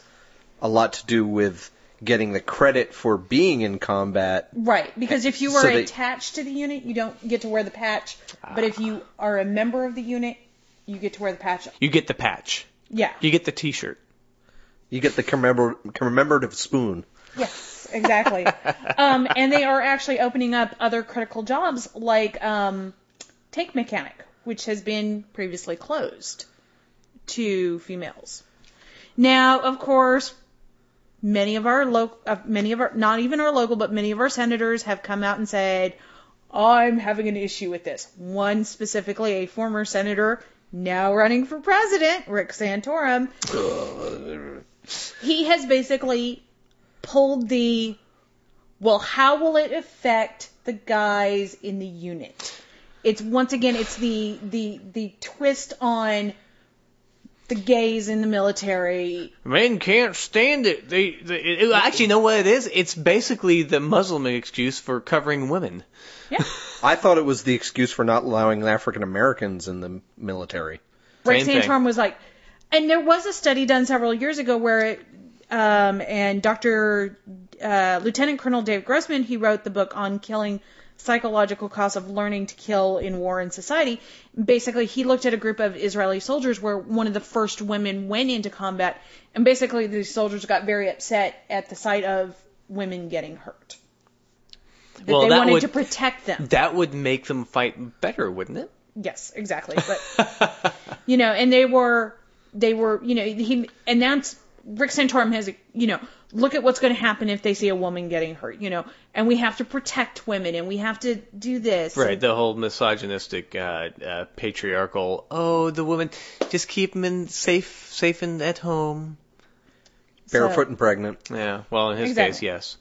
[SPEAKER 3] a lot to do with getting the credit for being in combat.
[SPEAKER 4] Right, because if you
[SPEAKER 3] So
[SPEAKER 4] are
[SPEAKER 3] they-
[SPEAKER 4] attached to the unit, you don't get to wear the patch. But if you are a member of the unit, you get to wear the patch.
[SPEAKER 2] You get the patch.
[SPEAKER 4] Yeah.
[SPEAKER 2] You get the T-shirt.
[SPEAKER 3] You get the commemor- commemorative spoon.
[SPEAKER 4] Yes, exactly. um, and they are actually opening up other critical jobs like um, tank mechanic, which has been previously closed to females. Now, of course, many of our local, uh, many of our, not even our local, but many of our senators have come out and said, I'm having an issue with this. One specifically, a former senator now running for president, Rick Santorum, he has basically pulled the well how will it affect the guys in the unit it's once again it's the the the twist on the gays in the military
[SPEAKER 2] Men can't stand it. They, they it, actually you know what it is. It's basically the Muslim excuse for covering women.
[SPEAKER 4] yeah
[SPEAKER 3] I thought it was the excuse for not allowing African Americans in the military.
[SPEAKER 4] Rick
[SPEAKER 2] Same thing.
[SPEAKER 4] Santorum was like and there was a study done several years ago where it um, and Dr. Uh, Lieutenant Colonel Dave Grossman, he wrote the book on killing psychological costs of learning to kill in war and society. Basically, he looked at a group of Israeli soldiers where one of the first women went into combat, and basically these soldiers got very upset at the sight of women getting hurt. That
[SPEAKER 2] Well,
[SPEAKER 4] they
[SPEAKER 2] that
[SPEAKER 4] wanted
[SPEAKER 2] would-
[SPEAKER 4] to protect them.
[SPEAKER 2] That would make them fight better, wouldn't it?
[SPEAKER 4] Yes, exactly. But you know, and they were they were you know he announced Rick Santorum has you know look at what's going to happen if they see a woman getting hurt you know and we have to protect women and we have to do this
[SPEAKER 2] Right, the whole misogynistic, uh, uh, patriarchal. Oh, the woman, just keep them in safe, safe and at home.
[SPEAKER 3] Barefoot and pregnant.
[SPEAKER 2] Yeah, well, in his
[SPEAKER 4] Exactly.
[SPEAKER 2] case, yes.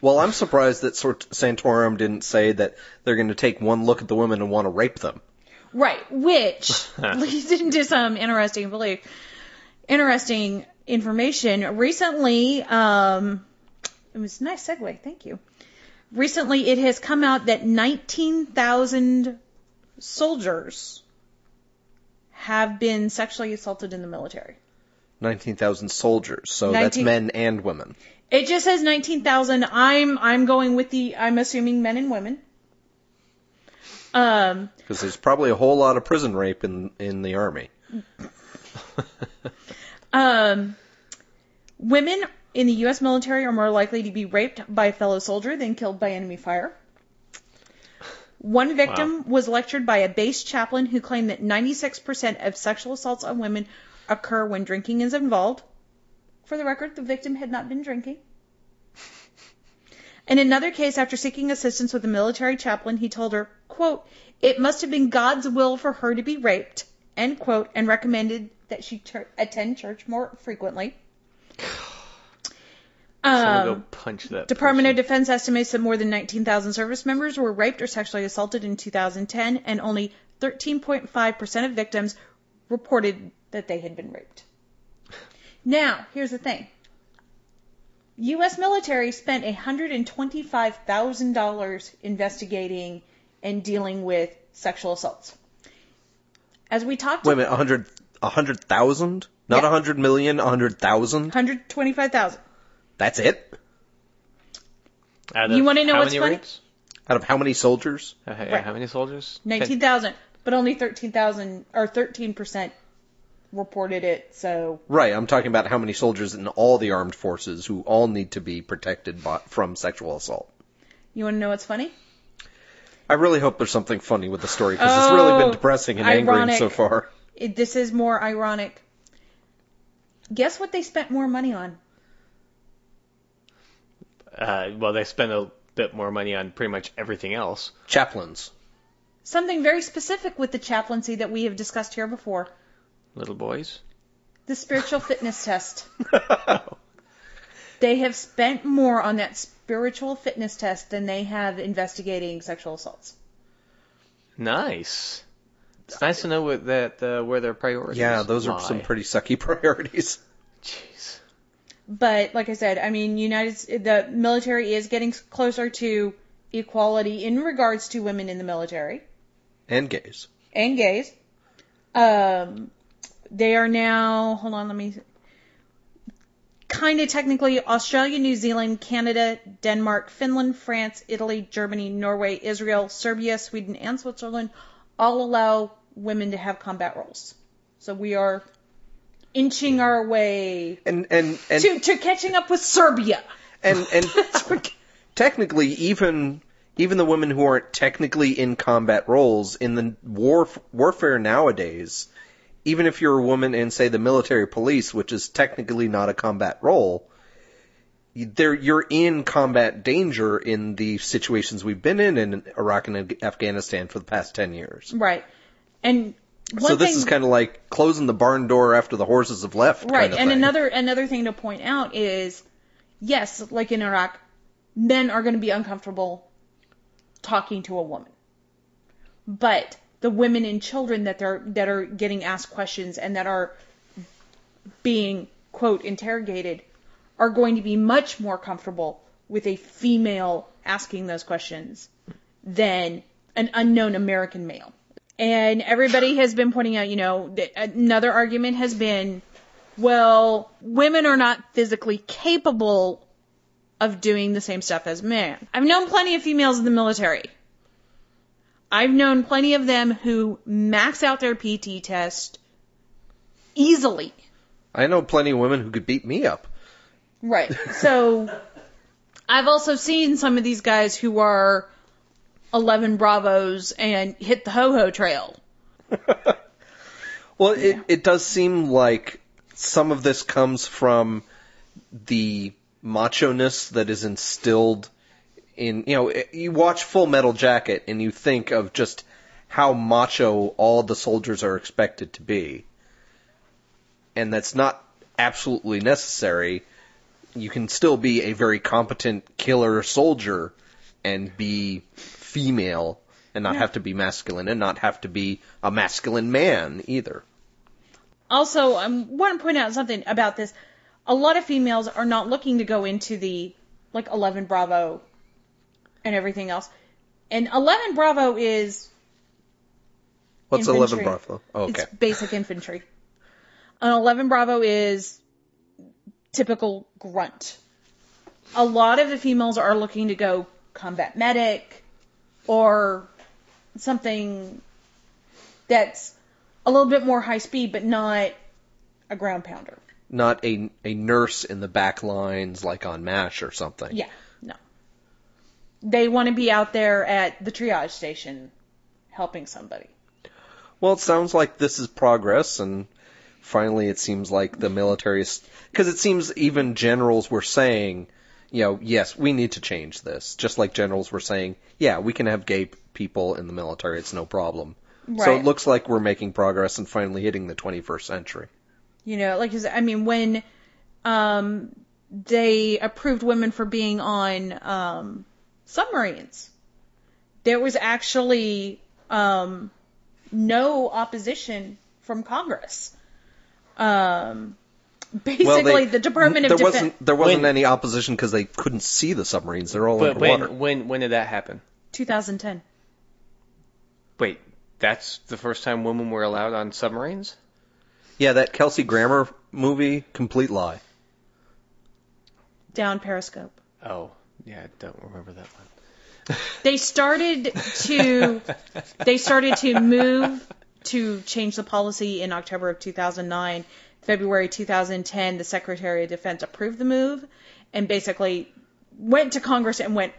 [SPEAKER 3] Well, I'm surprised that Santorum didn't say that they're going to take one look at the women and want to rape them.
[SPEAKER 4] right which leads into some interesting belief interesting information recently um it was a nice segue thank you recently it has come out that 19,000 soldiers have been sexually assaulted in the military.
[SPEAKER 3] 19,000 soldiers, so that's men and women.
[SPEAKER 4] It just says 19,000. I'm I'm going with the I'm assuming men and women. Um
[SPEAKER 3] Because there's probably a whole lot of prison rape in in the army.
[SPEAKER 4] um women in the US military are more likely to be raped by a fellow soldier than killed by enemy fire. One victim was lectured by a base chaplain who claimed that 96% of sexual assaults on women occur when drinking is involved. For the record, the victim had not been drinking. In another case, after seeking assistance with a military chaplain, he told her, quote, it must have been God's will for her to be raped, end quote, and recommended that she tur attend church more frequently. Um,
[SPEAKER 2] punch that.
[SPEAKER 4] Department of. Defense estimates that more than 19,000 service members were raped or sexually assaulted in 2010, and only 13.5% of victims reported that they had been raped. Now, here's the thing. U.S. military spent $125,000 investigating and dealing with sexual assaults. As we talked
[SPEAKER 3] Wait a minute, 100 100,000? Not
[SPEAKER 4] Yeah.
[SPEAKER 3] a 100 million, 100,000?
[SPEAKER 4] 125,000.
[SPEAKER 3] That's it?
[SPEAKER 2] Out
[SPEAKER 4] You wanna know what's funny?
[SPEAKER 2] rapes?
[SPEAKER 3] Out of how many soldiers?
[SPEAKER 2] Uh, yeah,
[SPEAKER 4] Right.
[SPEAKER 2] How many soldiers?
[SPEAKER 4] 19,000, but only 13,000 or 13% reported it. So
[SPEAKER 3] Right, I'm talking about how many soldiers in all the armed forces who all need to be protected by, from sexual assault.
[SPEAKER 4] you want to know what's funny?
[SPEAKER 3] I really hope there's something funny with the story because it's really
[SPEAKER 4] Oh,
[SPEAKER 3] been depressing and angering
[SPEAKER 4] ironic.
[SPEAKER 3] so far.
[SPEAKER 4] It, this is more ironic. Guess what they spent more money on?
[SPEAKER 2] Uh, well, they spend a bit more money on pretty much everything else.
[SPEAKER 3] Chaplains.
[SPEAKER 4] Something very specific with the chaplaincy that we have discussed here before.
[SPEAKER 2] Little boys.
[SPEAKER 4] The spiritual fitness test. They have spent more on that spiritual fitness test than they have investigating sexual assaults.
[SPEAKER 2] Nice. It's nice to know what that uh, where their priorities. Are.
[SPEAKER 3] Yeah, those are some pretty sucky priorities.
[SPEAKER 2] Jeez.
[SPEAKER 4] But like I said, I mean, United the military is getting closer to equality in regards to women in the military
[SPEAKER 3] And gays.
[SPEAKER 4] and gays. Um, they are now. Hold on, let me. Kind of technically, Australia, New Zealand, Canada, Denmark, Finland, France, Italy, Germany, Norway, Israel, Serbia, Sweden, and Switzerland all allow women to have combat roles. So we are inching our way
[SPEAKER 3] And and and
[SPEAKER 4] to, to catching up with Serbia.
[SPEAKER 3] and and technically even even the women who aren't technically in combat roles in the war warfare nowadays even if you're a woman in say the military police which is technically not a combat role there you're in combat danger in the situations we've been in in Iraq and Afghanistan for the past 10 years.
[SPEAKER 4] Right. And one
[SPEAKER 3] so this
[SPEAKER 4] thing,
[SPEAKER 3] is kind of like closing the barn door after the horses have left.
[SPEAKER 4] right.
[SPEAKER 3] kind of
[SPEAKER 4] and
[SPEAKER 3] thing.
[SPEAKER 4] another another thing to point out is, yes, like in Iraq, men are going to be uncomfortable talking to a woman, but the women and children that are that are getting asked questions and that are being quote interrogated are going to be much more comfortable with a female asking those questions than an unknown American male. And everybody has been pointing out, you know, another argument has been, well, women are not physically capable of doing the same stuff as men. I've known plenty of females in the military. I've known plenty of them who max out their PT test easily.
[SPEAKER 3] I know plenty of women who could beat me up.
[SPEAKER 4] Right. So I've also seen some of these guys who are 11 Bravos and hit the ho ho trail.
[SPEAKER 3] Well, it, it does seem like some of this comes from the macho ness that is instilled in, you know, you watch Full Metal Jacket and you think of just how macho all the soldiers are expected to be. And that's not absolutely necessary. You can still be a very competent killer soldier and be female and not have to be masculine and not have to be a masculine man either.
[SPEAKER 4] Also, um, I want to point out something about this. A lot of females are not looking to go into the like 11 Bravo and everything else. And 11 Bravo is
[SPEAKER 3] What's
[SPEAKER 4] Infantry.
[SPEAKER 3] 11 Bravo? Oh, okay.
[SPEAKER 4] It's basic infantry. An 11 Bravo is typical grunt. A lot of the females are looking to go combat medic or something that's a little bit more high speed, but not a ground pounder.
[SPEAKER 3] Not a a nurse in the back lines like on MASH or something.
[SPEAKER 4] Yeah. They want to be out there at the triage station helping somebody.
[SPEAKER 3] Well, it sounds like this is progress, and finally it seems like the military is. Because it seems even generals were saying, you know, yes, we need to change this. Just like generals were saying, yeah, we can have gay people in the military, it's no problem. So it looks like we're making progress and finally hitting the 21st century.
[SPEAKER 4] You know, like I I mean, when um, they approved women for being on um, submarines, there was actually um, no opposition from Congress. Um, basically,
[SPEAKER 3] they-
[SPEAKER 4] the Department of
[SPEAKER 3] there
[SPEAKER 4] Defense.
[SPEAKER 3] wasn't there wasn't
[SPEAKER 2] When-
[SPEAKER 3] any opposition because they couldn't see the submarines. They're all
[SPEAKER 2] But
[SPEAKER 3] underwater.
[SPEAKER 2] when when when did that happen?
[SPEAKER 4] 2010.
[SPEAKER 2] Wait, that's the first time women were allowed on submarines?
[SPEAKER 3] Yeah, that Kelsey Grammer movie, complete lie.
[SPEAKER 4] Down Periscope.
[SPEAKER 2] Oh, yeah, I don't remember that one.
[SPEAKER 4] They started to they started to move to change the policy in October of 2009. February 2010, the Secretary of Defense approved the move and basically went to Congress and went,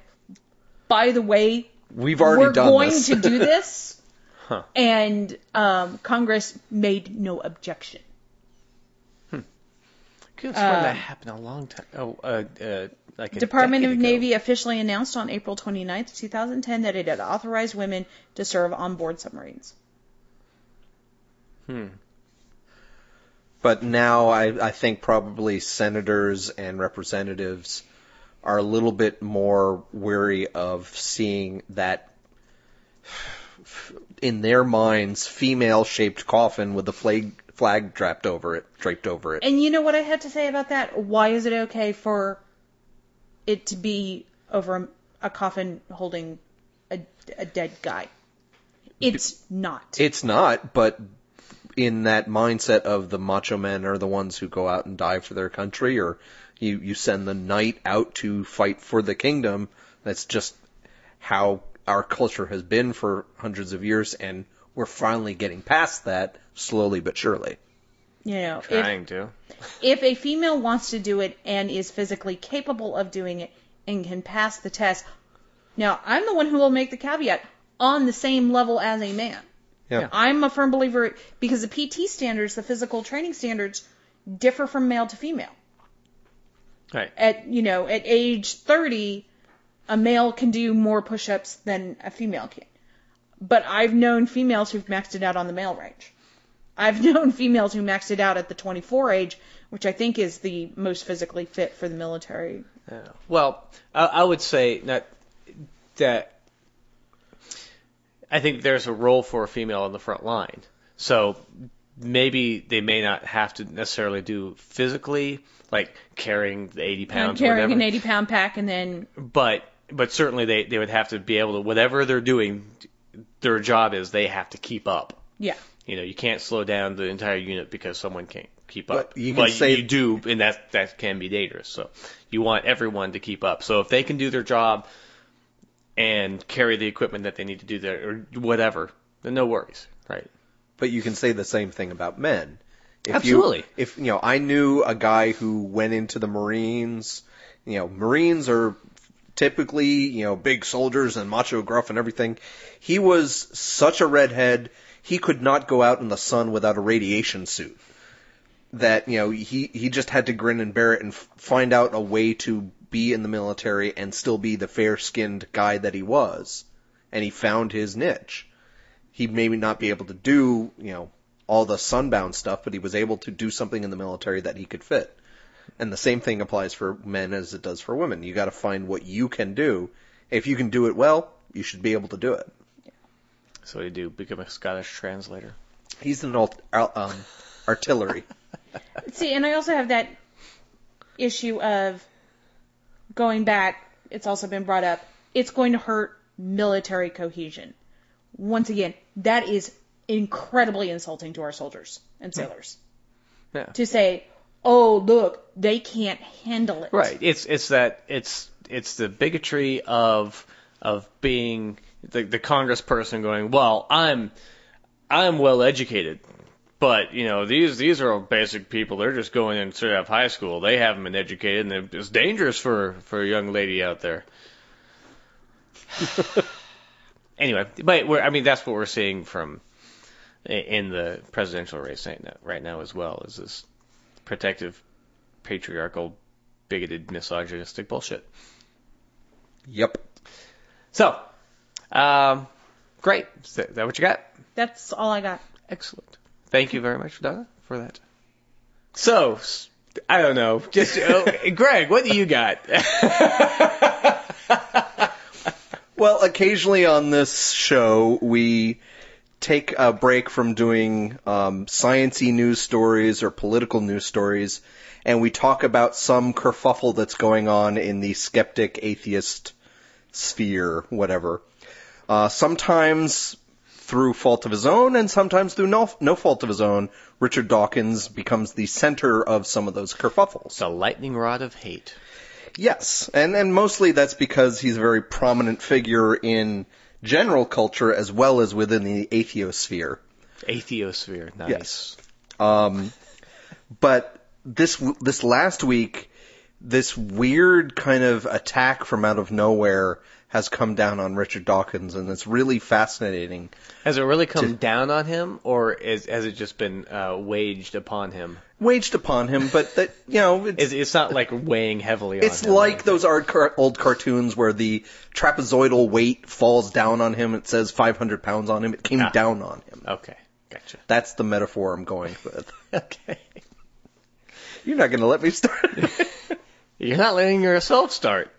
[SPEAKER 4] by the way,
[SPEAKER 3] We've already
[SPEAKER 4] we're
[SPEAKER 3] done
[SPEAKER 4] going
[SPEAKER 3] this.
[SPEAKER 4] to do this.
[SPEAKER 2] Huh.
[SPEAKER 4] And um, Congress made no objection.
[SPEAKER 2] Could have sworn that happened a long time. Oh, uh, uh, like
[SPEAKER 4] Department of
[SPEAKER 2] decade ago.
[SPEAKER 4] Navy officially announced on April 29th, 2010, that it had authorized women to serve on board submarines. Hmm.
[SPEAKER 3] But now I, I think probably senators and representatives are a little bit more wary of seeing that in their minds female shaped coffin with the flag flag draped over it draped over it.
[SPEAKER 4] And you know what I had to say about that? Why is it okay for it to be over a coffin holding a, a dead guy? It's not.
[SPEAKER 3] It's not, but in that mindset of the macho men are the ones who go out and die for their country, or you, you send the knight out to fight for the kingdom. That's just how our culture has been for hundreds of years, and we're finally getting past that slowly but surely.
[SPEAKER 4] You know, if,
[SPEAKER 2] Trying to.
[SPEAKER 4] if a female wants to do it and is physically capable of doing it and can pass the test, now I'm the one who will make the caveat on the same level as a man.
[SPEAKER 3] Yeah.
[SPEAKER 4] I'm a firm believer because the PT standards, the physical training standards, differ from male to female.
[SPEAKER 2] Right.
[SPEAKER 4] At you know, at age 30, a male can do more push-ups than a female can. But I've known females who've maxed it out on the male range. I've known females who maxed it out at the 24 age, which I think is the most physically fit for the military.
[SPEAKER 2] Yeah. Well, I, I would say that that I think there's a role for a female on the front line. So maybe they may not have to necessarily do physically, like carrying the 80
[SPEAKER 4] I'm
[SPEAKER 2] pounds
[SPEAKER 4] carrying an 80 pound pack and then
[SPEAKER 2] but but certainly they they would have to be able to whatever they're doing, their job is they have to keep up.
[SPEAKER 4] yeah.
[SPEAKER 2] You know, you can't slow down the entire unit because someone can't keep up.
[SPEAKER 3] But you can say-
[SPEAKER 2] you do, and that that can be dangerous. So you want everyone to keep up. So if they can do their job and carry the equipment that they need to do there, or whatever, then no worries, right?
[SPEAKER 3] But you can say the same thing about men. If
[SPEAKER 2] Absolutely.
[SPEAKER 3] You, if you know, I knew a guy who went into the Marines. You know, Marines are typically you know big soldiers and macho gruff and everything. He was such a redhead. He could not go out in the sun without a radiation suit. That you know he he just had to grin and bear it and f- find out a way to be in the military and still be the fair skinned guy that he was. And he found his niche he maybe not be able to do, you know, all the sunbound stuff, but he was able to do something in the military that he could fit. And the same thing applies for men as it does for women. You got to find what you can do. If you can do it well, you should be able to do it.
[SPEAKER 2] So you do become a Scottish translator.
[SPEAKER 3] He's an alt, al- um, artillery.
[SPEAKER 4] See, and I also have that issue of going back. It's also been brought up. It's going to hurt military cohesion. Once again, that is incredibly insulting to our soldiers and sailors.
[SPEAKER 2] Yeah.
[SPEAKER 4] To say, "Oh, look, they can't handle it."
[SPEAKER 2] Right. It's it's that it's it's the bigotry of of being the the congressperson going, well, I'm I'm well educated, but you know these these are all basic people. They're just going in straight out of high school. They haven't been educated, and it's dangerous for for a young lady out there. anyway, but we're, I mean that's what we're seeing from in the presidential race right now, right now as well is this protective patriarchal bigoted misogynistic bullshit.
[SPEAKER 3] Yep.
[SPEAKER 2] So, um, great. Is that, is that what you got?
[SPEAKER 4] That's all I got.
[SPEAKER 2] Excellent. Thank you very much, Donna, for that. So, I don't know. Just oh, Greg, what do you got?
[SPEAKER 3] Well, occasionally on this show, we take a break from doing um, sciency news stories or political news stories, and we talk about some kerfuffle that's going on in the skeptic atheist sphere, whatever. Uh, sometimes through fault of his own, and sometimes through no, no fault of his own, Richard Dawkins becomes the center of some of those kerfuffles.
[SPEAKER 2] the lightning rod of hate.
[SPEAKER 3] Yes, and and mostly that's because he's a very prominent figure in general culture as well as within the atheosphere.
[SPEAKER 2] Atheosphere. Nice.
[SPEAKER 3] Yes. Um, but this this last week, this weird kind of attack from out of nowhere has come down on Richard Dawkins, and it's really fascinating.
[SPEAKER 2] Has it really come
[SPEAKER 3] To-
[SPEAKER 2] down on him, or is, has it just been uh, waged upon him?
[SPEAKER 3] Waged upon him, but that you know, it's,
[SPEAKER 2] It's, it's not like weighing heavily on
[SPEAKER 3] it's
[SPEAKER 2] him.
[SPEAKER 3] like those art car- old cartoons where the trapezoidal weight falls down on him. It says 500 pounds on him. It came
[SPEAKER 2] Ah.
[SPEAKER 3] down on him.
[SPEAKER 2] Okay, gotcha.
[SPEAKER 3] That's the metaphor I'm going with.
[SPEAKER 2] Okay.
[SPEAKER 3] You're not going to let me start.
[SPEAKER 2] You're not letting yourself start.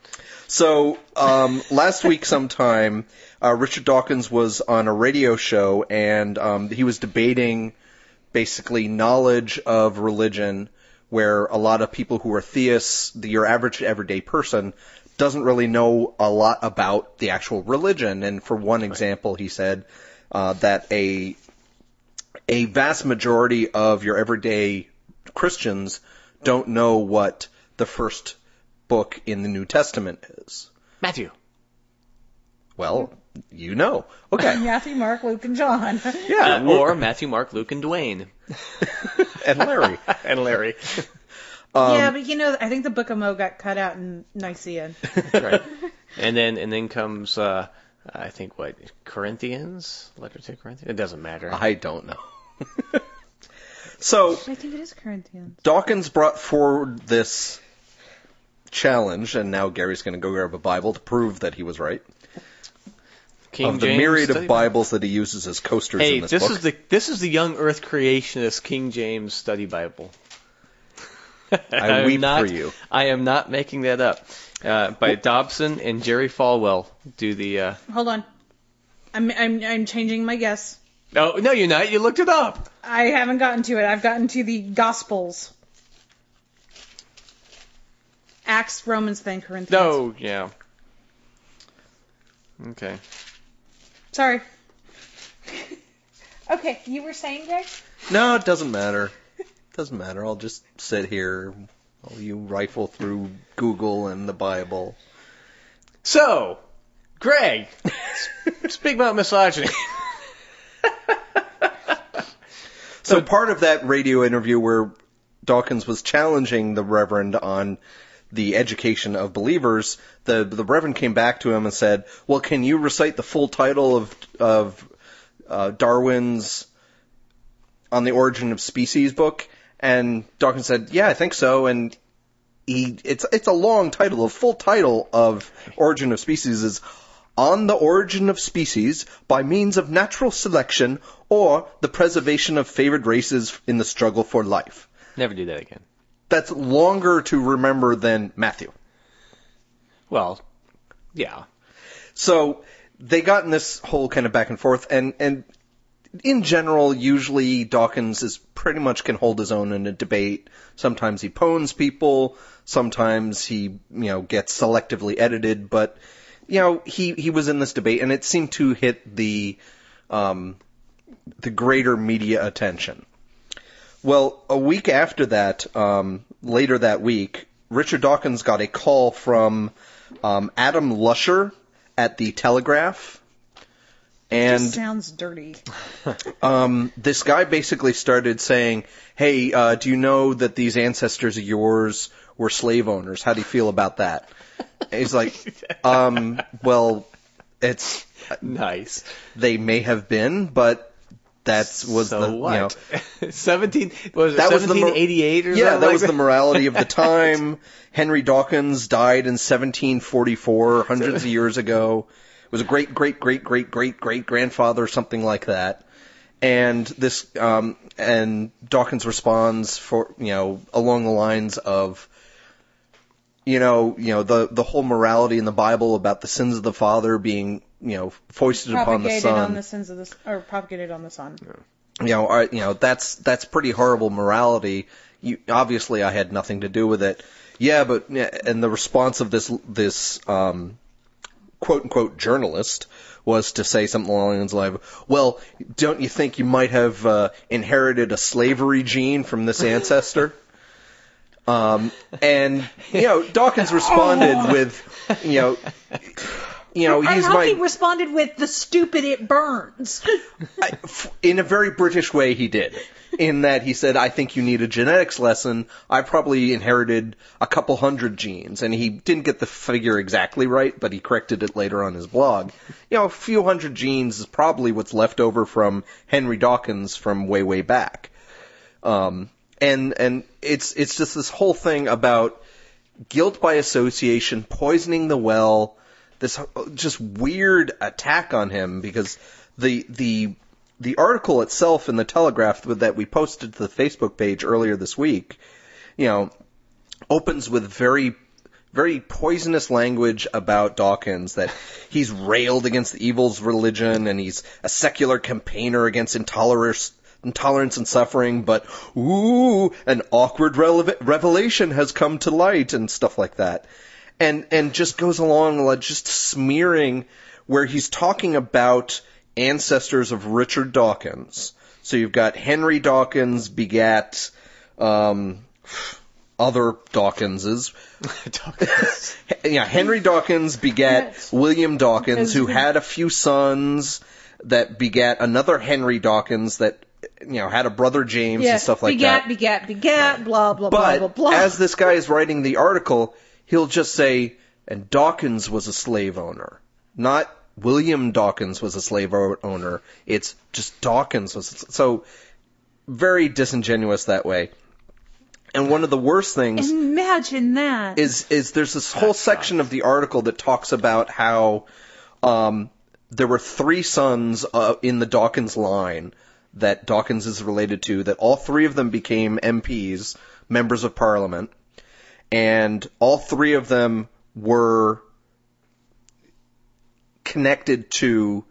[SPEAKER 3] So um, last week, sometime, uh, Richard Dawkins was on a radio show, and um, he was debating basically knowledge of religion, where a lot of people who are theists, the, your average everyday person, doesn't really know a lot about the actual religion. And for one example, he said uh, that a a vast majority of your everyday Christians don't know what the first book in the New Testament is.
[SPEAKER 2] Matthew.
[SPEAKER 3] Well, you know. Okay.
[SPEAKER 4] Matthew, Mark, Luke, and John.
[SPEAKER 3] Yeah.
[SPEAKER 2] Or Matthew, Mark, Luke, and Dwayne.
[SPEAKER 3] and Larry.
[SPEAKER 2] and Larry.
[SPEAKER 4] yeah, but you know, I think the Book of Mo got cut out in Nicaea.
[SPEAKER 2] right. And then and then comes uh, I think what Corinthians letter to Corinthians. It doesn't matter.
[SPEAKER 3] I don't know. so
[SPEAKER 4] I think it is Corinthians.
[SPEAKER 3] Dawkins brought forward this challenge, and now Gary's going to go grab a Bible to prove that he was right.
[SPEAKER 2] King
[SPEAKER 3] of the
[SPEAKER 2] James
[SPEAKER 3] myriad
[SPEAKER 2] Study
[SPEAKER 3] of Bibles that he uses as coasters
[SPEAKER 2] Hey,
[SPEAKER 3] in this,
[SPEAKER 2] this
[SPEAKER 3] book.
[SPEAKER 2] is the this is the young Earth creationist King James Study Bible.
[SPEAKER 3] I
[SPEAKER 2] am
[SPEAKER 3] weep
[SPEAKER 2] not,
[SPEAKER 3] for you.
[SPEAKER 2] I am not making that up. Uh, by Dobson and Jerry Falwell do the. Uh,
[SPEAKER 4] Hold on. I'm, I'm, I'm changing my guess.
[SPEAKER 2] No, no, you're not. You looked it up.
[SPEAKER 4] I haven't gotten to it. I've gotten to the Gospels. Acts, Romans, then Corinthians.
[SPEAKER 2] No, yeah. Okay.
[SPEAKER 4] Sorry. okay, you were saying, Greg?
[SPEAKER 3] No, it doesn't matter. Doesn't matter. I'll just sit here while you rifle through Google and the Bible.
[SPEAKER 2] So, Greg, speak about misogyny.
[SPEAKER 3] So part of that radio interview where Dawkins was challenging the Reverend on the education of believers, the the Reverend came back to him and said, "Well, can you recite the full title of of uh, Darwin's on the Origin of Species book?" And Dawkins said, "Yeah, I think so." And he it's it's a long title. The full title of Origin of Species is on the origin of species by means of natural selection or the preservation of favored races in the struggle for life.
[SPEAKER 2] Never do that again.
[SPEAKER 3] That's longer to remember than Matthew.
[SPEAKER 2] Well, yeah.
[SPEAKER 3] So they got in this whole kind of back and forth, and and in general, usually Dawkins is pretty much can hold his own in a debate. Sometimes he pones people, sometimes he you know gets selectively edited, but you know he he was in this debate, and it seemed to hit the um, the greater media attention. Well, a week after that, um, later that week, Richard Dawkins got a call from um, Adam Lusher at the Telegraph, and
[SPEAKER 4] Just sounds dirty.
[SPEAKER 3] um, this guy basically started saying, "Hey, uh, do you know that these ancestors of yours were slave owners? How do you feel about that?" And he's like, um, "Well, it's
[SPEAKER 2] Nice.
[SPEAKER 3] they may have been, but that was
[SPEAKER 2] so
[SPEAKER 3] the
[SPEAKER 2] what?
[SPEAKER 3] you know."
[SPEAKER 2] 17 was it
[SPEAKER 3] That was the mor-
[SPEAKER 2] 1788 or
[SPEAKER 3] yeah,
[SPEAKER 2] something
[SPEAKER 3] that
[SPEAKER 2] like
[SPEAKER 3] was the morality of the time. Henry Dawkins died in 1744, hundreds of years ago. It was a great, great, great, great, great, great grandfather, something like that. And this, um, and Dawkins responds for, you know, along the lines of, you know, you know, the, the whole morality in the Bible about the sins of the father being, you know, foisted upon the
[SPEAKER 4] propagated on the sins of the, or propagated on the son.
[SPEAKER 3] you know, are, you know, that's that's pretty horrible morality. You, obviously, I had nothing to do with it. Yeah, but and the response of this this um, quote unquote journalist was to say something along those lines. Well, don't you think you might have uh, inherited a slavery gene from this ancestor? Um, and you know, Dawkins responded with, you know, you know,
[SPEAKER 4] hope
[SPEAKER 3] my
[SPEAKER 4] he responded with the stupid it burns.
[SPEAKER 3] I- in a very British way, he did. In that he said, I think you need a genetics lesson. I probably inherited a couple hundred genes. And he didn't get the figure exactly right, but he corrected it later on his blog. You know, a few hundred genes is probably what's left over from Henry Dawkins from way, way back. Um, and, and it's, it's just this whole thing about guilt by association, poisoning the well, this just weird attack on him because the the the article itself in the Telegraph that we posted to the Facebook page earlier this week, you know, opens with very very poisonous language about Dawkins that he's railed against the evils of religion and he's a secular campaigner against intolerance intolerance and suffering, but ooh, an awkward revelation has come to light and stuff like that. And and just goes along like just smearing where he's talking about ancestors of Richard Dawkins. So you've got Henry Dawkins begat um, other Dawkinses. yeah, Henry Dawkins begat
[SPEAKER 4] Yes.
[SPEAKER 3] William Dawkins, who had a few sons that begat another Henry Dawkins that you know had a brother James
[SPEAKER 4] yeah,
[SPEAKER 3] and stuff like
[SPEAKER 4] begat,
[SPEAKER 3] that.
[SPEAKER 4] Begat, begat, begat, blah blah
[SPEAKER 3] But
[SPEAKER 4] blah blah blah.
[SPEAKER 3] as this guy is writing the article, he'll just say, and Dawkins was a slave owner. Not William Dawkins was a slave owner. It's just Dawkins was. So, very disingenuous that way. And one of the worst things
[SPEAKER 4] Imagine that.
[SPEAKER 3] is is there's this whole section of the article that talks about how um, there were three sons uh, in the Dawkins line that Dawkins is related to. That all three of them became MPs, members of Parliament, and all three of them were connected to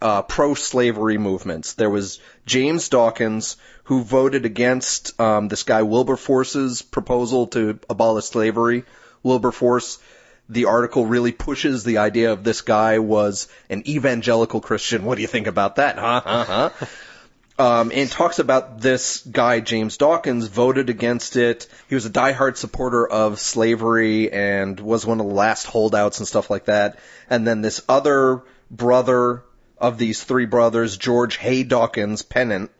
[SPEAKER 3] uh, pro-slavery movements. There was James Dawkins, who voted against um, this guy Wilberforce's proposal to abolish slavery. Wilberforce, the article really pushes the idea of this guy was an evangelical Christian. What do you think about that? Huh? Huh? Huh? Um, and talks about this guy James Dawkins voted against it. He was a diehard supporter of slavery and was one of the last holdouts and stuff like that. And then this other brother of these three brothers, George Hay Dawkins Pennant,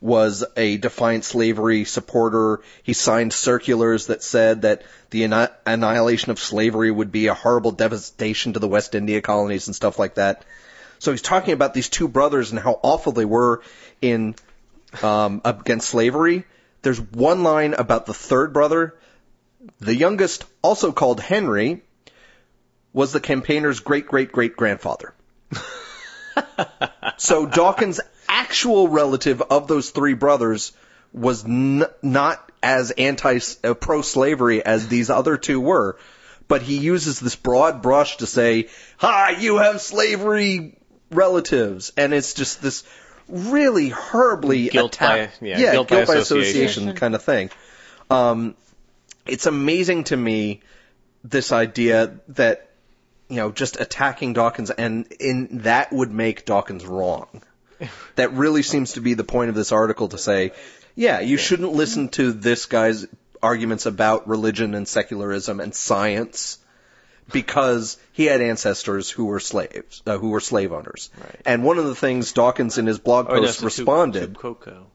[SPEAKER 3] was a defiant slavery supporter. He signed circulars that said that the anni- annihilation of slavery would be a horrible devastation to the West India colonies and stuff like that. So he's talking about these two brothers and how awful they were in um, against slavery. There's one line about the third brother. The youngest, also called Henry, was the campaigner's great great great grandfather. so Dawkins' actual relative of those three brothers was n- not as anti uh, pro slavery as these other two were, but he uses this broad brush to say, "Ha, you have slavery relatives," and it's just this really horribly
[SPEAKER 2] Guilt
[SPEAKER 3] attack-
[SPEAKER 2] by- yeah,
[SPEAKER 3] guilt,
[SPEAKER 2] guilt by
[SPEAKER 3] by
[SPEAKER 2] association.
[SPEAKER 3] association kind of thing. Um, it's amazing to me this idea that you know just attacking Dawkins and in that would make Dawkins wrong. That really seems to be the point of this article to say, yeah, you shouldn't listen to this guy's arguments about religion and secularism and science because he had ancestors who were slaves, uh, who were slave owners.
[SPEAKER 2] Right.
[SPEAKER 3] And one of the things Dawkins in his blog post
[SPEAKER 2] it's a Tub-
[SPEAKER 3] responded
[SPEAKER 2] tu quoque.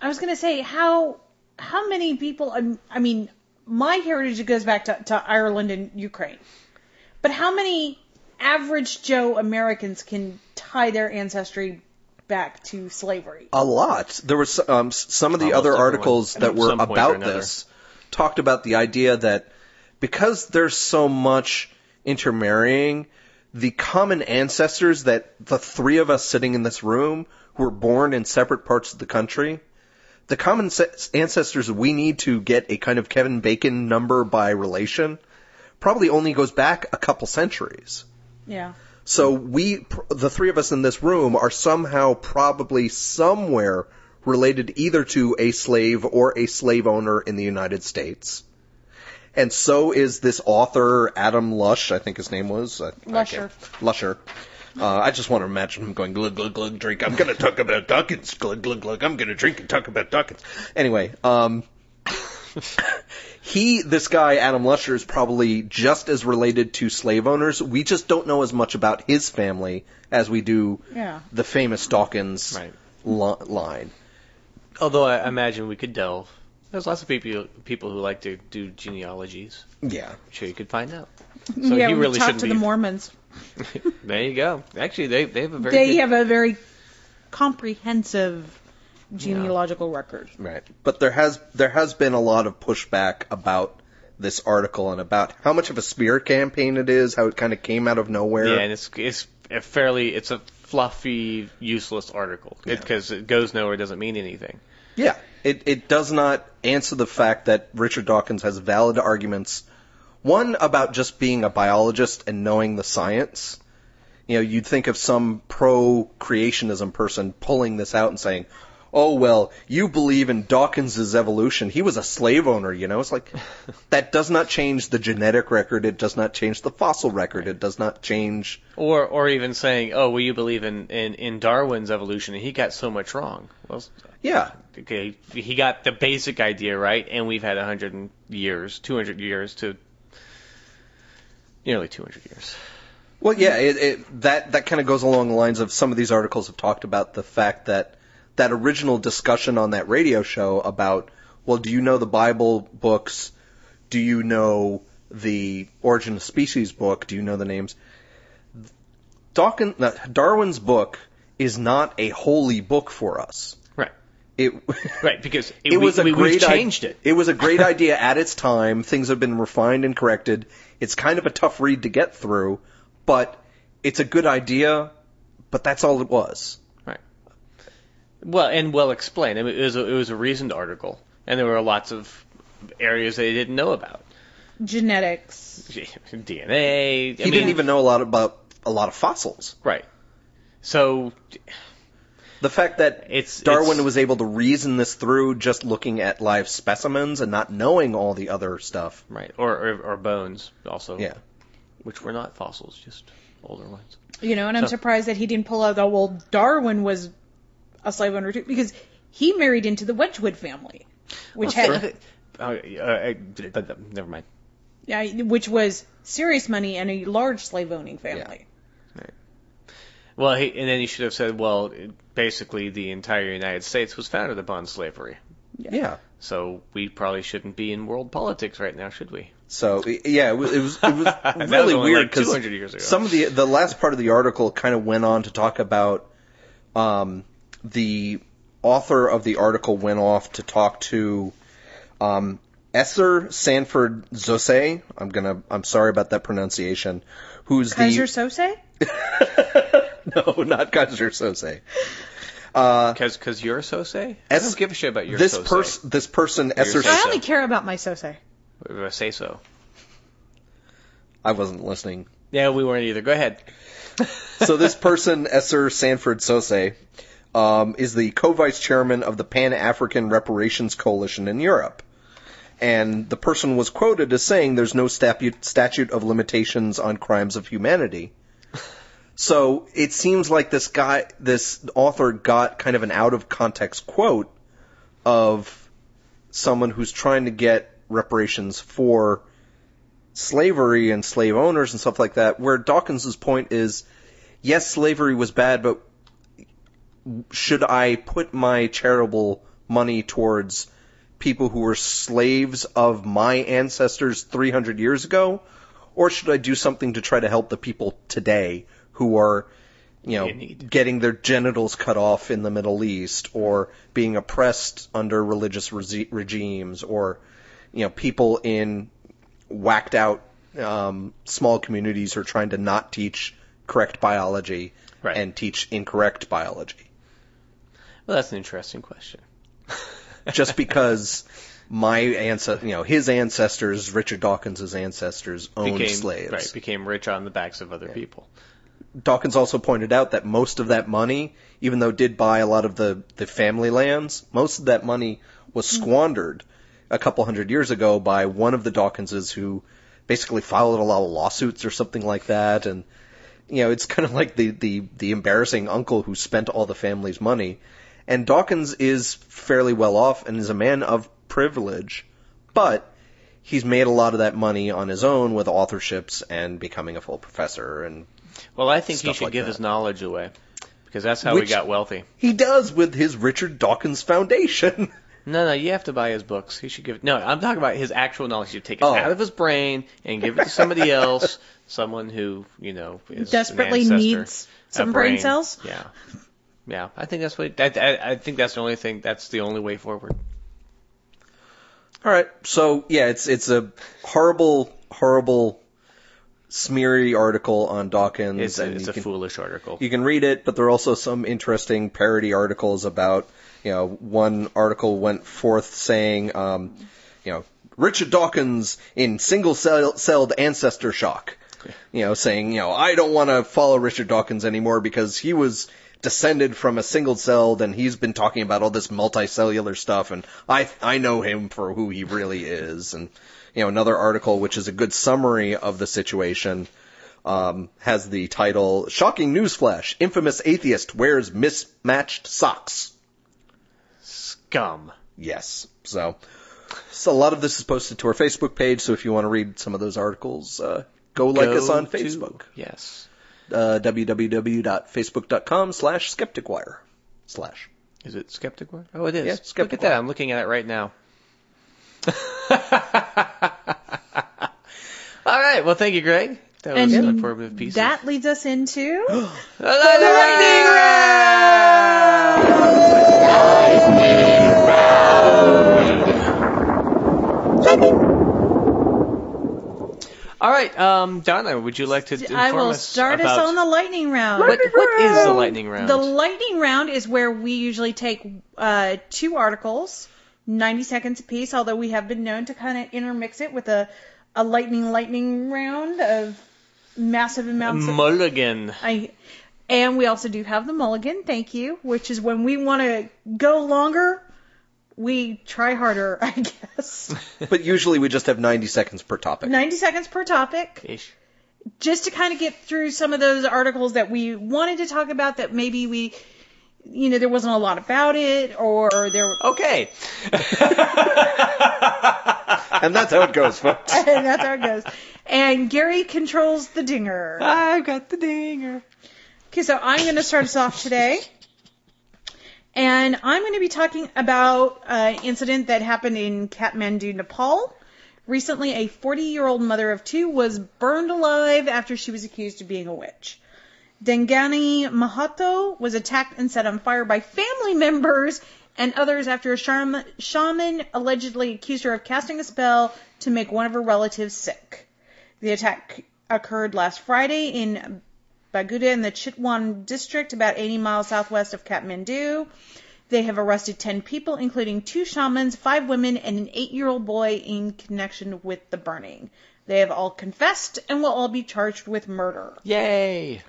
[SPEAKER 4] I was going to say how how many people. um, I mean, my heritage goes back to, to Ireland and Ukraine, but how many average Joe Americans can tie their ancestry back to slavery?
[SPEAKER 3] A lot. There was um, some of the
[SPEAKER 2] Almost
[SPEAKER 3] other
[SPEAKER 2] everyone.
[SPEAKER 3] articles that
[SPEAKER 2] At
[SPEAKER 3] were
[SPEAKER 2] some point or
[SPEAKER 3] about this talked about the idea that because there's so much intermarrying, the common ancestors that the three of us sitting in this room who were born in separate parts of the country, the common ancestors we need to get a kind of Kevin Bacon number by relation probably only goes back a couple centuries.
[SPEAKER 4] Yeah.
[SPEAKER 3] So we, the three of us in this room, are somehow probably somewhere related either to a slave or a slave owner in the United States. And so is this author, Adam Lush, I think his name was. I- I
[SPEAKER 4] Lusher.
[SPEAKER 3] Lusher. Uh, I just want to imagine him going glug glug glug drink. I'm gonna talk about Dawkins. Glug glug glug. I'm gonna drink and talk about Dawkins. Anyway, um, he, this guy, Adam Lusher, is probably just as related to slave owners. We just don't know as much about his family as we do
[SPEAKER 4] Yeah.
[SPEAKER 3] the famous Dawkins
[SPEAKER 2] Right.
[SPEAKER 3] li- line.
[SPEAKER 2] Although I imagine we could delve. There's lots of people people who like to do genealogies.
[SPEAKER 3] Yeah.
[SPEAKER 2] I'm sure you could find out. So
[SPEAKER 4] yeah,
[SPEAKER 2] he
[SPEAKER 4] we
[SPEAKER 2] really
[SPEAKER 4] talk
[SPEAKER 2] shouldn't
[SPEAKER 4] to
[SPEAKER 2] be.
[SPEAKER 4] the Mormons.
[SPEAKER 2] there you go. Actually, they they have a very
[SPEAKER 4] They
[SPEAKER 2] good,
[SPEAKER 4] have a very comprehensive genealogical record.
[SPEAKER 3] Right. But there has there has been a lot of pushback about this article and about how much of a smear campaign it is, how it kind of came out of nowhere.
[SPEAKER 2] Yeah, and it's it's a fairly it's a fluffy, useless article because it goes nowhere, doesn't mean anything.
[SPEAKER 3] Yeah. It it does not answer the fact that Richard Dawkins has valid arguments. One about just being a biologist and knowing the science. You know, you'd think of some pro creationism person pulling this out and saying, "Oh well, you believe in Dawkins's evolution. He was a slave owner, you know." It's like that does not change the genetic record. It does not change the fossil record. It does not change
[SPEAKER 2] Or or even saying, oh, well, you believe in in, in Darwin's evolution, and he got so much wrong. Well,
[SPEAKER 3] Yeah.
[SPEAKER 2] okay, he got the basic idea right, and we've had a 100 years, 200 years to nearly 200 years.
[SPEAKER 3] Well, yeah, it, it, that that kind of goes along the lines of some of these articles have talked about the fact that that original discussion on that radio show about, well, do you know the Bible books? Do you know the Origin of Species book? Do you know the names? Dawkins, Darwin's book is not a holy book for us.
[SPEAKER 2] Right.
[SPEAKER 3] It
[SPEAKER 2] Right, because it,
[SPEAKER 3] it was
[SPEAKER 2] we,
[SPEAKER 3] a
[SPEAKER 2] we,
[SPEAKER 3] great
[SPEAKER 2] changed
[SPEAKER 3] i-
[SPEAKER 2] it.
[SPEAKER 3] It was a great idea at its time. Things have been refined and corrected. It's kind of a tough read to get through, but it's a good idea. But that's all it was.
[SPEAKER 2] Right. Well, and well explained. I mean, it was a, it was a reasoned article, and there were lots of areas they didn't know about.
[SPEAKER 4] Genetics.
[SPEAKER 2] DNA.
[SPEAKER 3] He didn't even know a lot about a lot of fossils.
[SPEAKER 2] Right. So
[SPEAKER 3] The fact that
[SPEAKER 2] It's-
[SPEAKER 3] Darwin
[SPEAKER 2] it's-
[SPEAKER 3] was able to reason this through just looking at live specimens and not knowing all the other stuff.
[SPEAKER 2] right, or or, or bones also.
[SPEAKER 3] Yeah.
[SPEAKER 2] Which were not fossils, just older ones.
[SPEAKER 4] You know, and I'm surprised that he didn't pull out the well, Darwin was a slave owner too, because he married into the Wedgwood family, which had
[SPEAKER 2] Oh, uh, uh, never mind.
[SPEAKER 4] yeah, which was serious money and a large slave owning family. Right.
[SPEAKER 2] Well, he, and then he should have said, well, it- basically the entire United States was founded upon slavery.
[SPEAKER 3] Yeah.
[SPEAKER 2] So we probably shouldn't be in world politics right now, should we?
[SPEAKER 3] So yeah, it was it was, it was really
[SPEAKER 2] was
[SPEAKER 3] weird because
[SPEAKER 2] 200 years ago.
[SPEAKER 3] some of the the last part of the article kind of went on to talk about um, the author of the article went off to talk to um, Esser Sanford Zose. I'm gonna I'm sorry about that pronunciation. Who's
[SPEAKER 4] Kaiser
[SPEAKER 3] the
[SPEAKER 4] Sose?
[SPEAKER 3] no not Keyser Söze.
[SPEAKER 2] Because cause you're a Sose? I don't give a shit about your
[SPEAKER 3] This person this person Esser
[SPEAKER 2] Say
[SPEAKER 4] I only care about my Sose.
[SPEAKER 2] Uh, Say so.
[SPEAKER 3] I wasn't listening.
[SPEAKER 2] Yeah, we weren't either. Go ahead.
[SPEAKER 3] so this person, Esser Sanford Sose, um, is the co-vice chairman of the Pan-African Reparations Coalition in Europe. And the person was quoted as saying there's no statute, statute of limitations on crimes of humanity. So it seems like this guy, this author got kind of an out of context quote of someone who's trying to get reparations for slavery and slave owners and stuff like that, where Dawkins's point is, yes, slavery was bad, but should I put my charitable money towards people who were slaves of my ancestors 300 years ago? Or should I do something to try to help the people today who are, you know, getting their genitals cut off in the Middle East or being oppressed under religious regi- regimes or, you know, people in whacked out um, small communities who are trying to not teach correct biology
[SPEAKER 2] Right.
[SPEAKER 3] and teach incorrect biology.
[SPEAKER 2] Well, that's an interesting question.
[SPEAKER 3] Just because my ancestor, you know, his ancestors, Richard Dawkins' ancestors, owned
[SPEAKER 2] became
[SPEAKER 3] slaves.
[SPEAKER 2] right became rich on the backs of other people.
[SPEAKER 3] Dawkins also pointed out that most of that money, even though it did buy a lot of the, the family lands, most of that money was hmm. squandered a couple hundred years ago by one of the Dawkinses who basically filed a lot of lawsuits or something like that. And, you know, it's kind of like the, the, the embarrassing uncle who spent all the family's money. And Dawkins is fairly well off and is a man of privilege, but he's made a lot of that money on his own with authorships and becoming a full professor and
[SPEAKER 2] Well, I think he should
[SPEAKER 3] like
[SPEAKER 2] give
[SPEAKER 3] that.
[SPEAKER 2] his knowledge away because that's how he got wealthy.
[SPEAKER 3] he does with his Richard Dawkins Foundation.
[SPEAKER 2] No, no, you have to buy his books. He should give. No, I'm talking about his actual knowledge. You take it
[SPEAKER 3] Oh.
[SPEAKER 2] out of his brain and give it to somebody else, someone who you know is
[SPEAKER 4] Desperately
[SPEAKER 2] ancestor.
[SPEAKER 4] needs
[SPEAKER 2] A
[SPEAKER 4] some brain cells.
[SPEAKER 2] Yeah, yeah. I think that's what. I, I, I think that's the only thing. That's the only way forward.
[SPEAKER 3] All right. So yeah, it's it's a horrible, horrible, smeary article on Dawkins.
[SPEAKER 2] It's a,
[SPEAKER 3] and
[SPEAKER 2] it's a
[SPEAKER 3] can,
[SPEAKER 2] foolish article.
[SPEAKER 3] You can read it, but there are also some interesting parody articles about. You know, one article went forth saying, um, you know, Richard Dawkins in single cell- celled ancestor shock. You know, saying, you know, I don't want to follow Richard Dawkins anymore because he was descended from a single celled and he's been talking about all this multicellular stuff and I I know him for who he really is and you know another article which is a good summary of the situation um, has the title "Shocking Newsflash: Infamous Atheist Wears Mismatched Socks."
[SPEAKER 2] Scum.
[SPEAKER 3] Yes, so so a lot of this is posted to our Facebook page. So if you want to read some of those articles, uh, go like
[SPEAKER 2] Go
[SPEAKER 3] us on
[SPEAKER 2] to-
[SPEAKER 3] Facebook.
[SPEAKER 2] Yes.
[SPEAKER 3] Uh, www.facebook.com/slash skepticwire slash.
[SPEAKER 2] Is it skepticwire? Oh, it is.
[SPEAKER 3] Yeah,
[SPEAKER 2] Look at that. I'm looking at it right now. All right. Well, thank you, Greg. That was an informative piece.
[SPEAKER 4] that leads us into
[SPEAKER 2] of the lightning All right, um, Donna, would you like to inform
[SPEAKER 4] I will
[SPEAKER 2] us
[SPEAKER 4] start us
[SPEAKER 2] about
[SPEAKER 4] on the lightning round.
[SPEAKER 2] what, what is the lightning round?
[SPEAKER 4] The lightning round is where we usually take uh, two articles, 90 seconds apiece, although we have been known to kind of intermix it with a, a lightning lightning round of massive amounts of.
[SPEAKER 2] Mulligan.
[SPEAKER 4] I, and we also do have the mulligan, thank you, which is when we want to go longer, we try harder, I guess.
[SPEAKER 3] But usually we just have 90 seconds per topic.
[SPEAKER 4] 90 seconds per topic.
[SPEAKER 2] Ish.
[SPEAKER 4] just to kind of get through some of those articles that we wanted to talk about that maybe we you know there wasn't a lot about it or there
[SPEAKER 2] Okay.
[SPEAKER 3] And that's how it goes, folks.
[SPEAKER 4] and that's how it goes and gary controls the dinger
[SPEAKER 2] I've got the dinger.
[SPEAKER 4] okay so i'm going to start us off today and i'm going to be talking about an incident that happened in kathmandu nepal recently a 40 year old mother of two was burned alive after she was accused of being a witch Dengani Mahato was attacked and set on fire by family members and others after a shaman, shaman allegedly accused her of casting a spell to make one of her relatives sick. The attack occurred last Friday in Baguda in the Chitwan district, about 80 miles southwest of Kathmandu. They have arrested 10 people, including two shamans, five women, and an eight year old boy in connection with the burning. They have all confessed and will all be charged with murder.
[SPEAKER 2] Yay.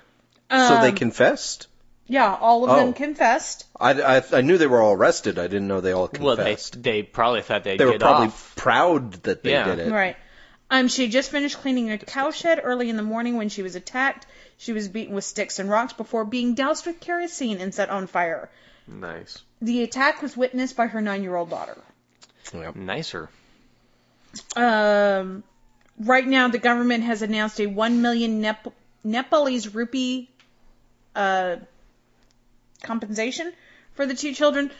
[SPEAKER 3] So they
[SPEAKER 4] Um,
[SPEAKER 3] confessed?
[SPEAKER 4] Yeah, all of
[SPEAKER 3] Oh.
[SPEAKER 4] them confessed.
[SPEAKER 3] I, I, I knew they were all arrested. I didn't know they all confessed.
[SPEAKER 2] Well, they
[SPEAKER 3] confessed.
[SPEAKER 2] they probably thought they'd
[SPEAKER 3] they were probably
[SPEAKER 2] off.
[SPEAKER 3] proud that they
[SPEAKER 2] Yeah.
[SPEAKER 3] did it.
[SPEAKER 4] Right. Um, she had just finished cleaning a cowshed early in the morning when she was attacked. She was beaten with sticks and rocks before being doused with kerosene and set on fire.
[SPEAKER 2] Nice.
[SPEAKER 4] The attack was witnessed by her nine-year-old daughter.
[SPEAKER 2] Nicer.
[SPEAKER 4] Um, right now, the government has announced a one million Nep- Nepalese rupee uh, compensation for the two children.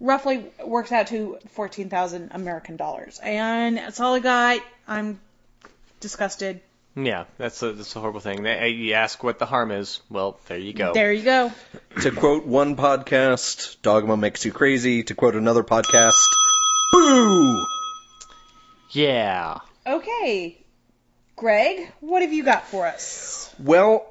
[SPEAKER 4] Roughly works out to fourteen thousand American dollars, and that's all I got. I'm disgusted.
[SPEAKER 2] Yeah, that's a that's a horrible thing. They, you ask what the harm is. Well, there you go.
[SPEAKER 4] There you go.
[SPEAKER 3] To quote one podcast, dogma makes you crazy. To quote another podcast, boo!
[SPEAKER 2] Yeah.
[SPEAKER 4] Okay, Greg, what have you got for us?
[SPEAKER 3] Well,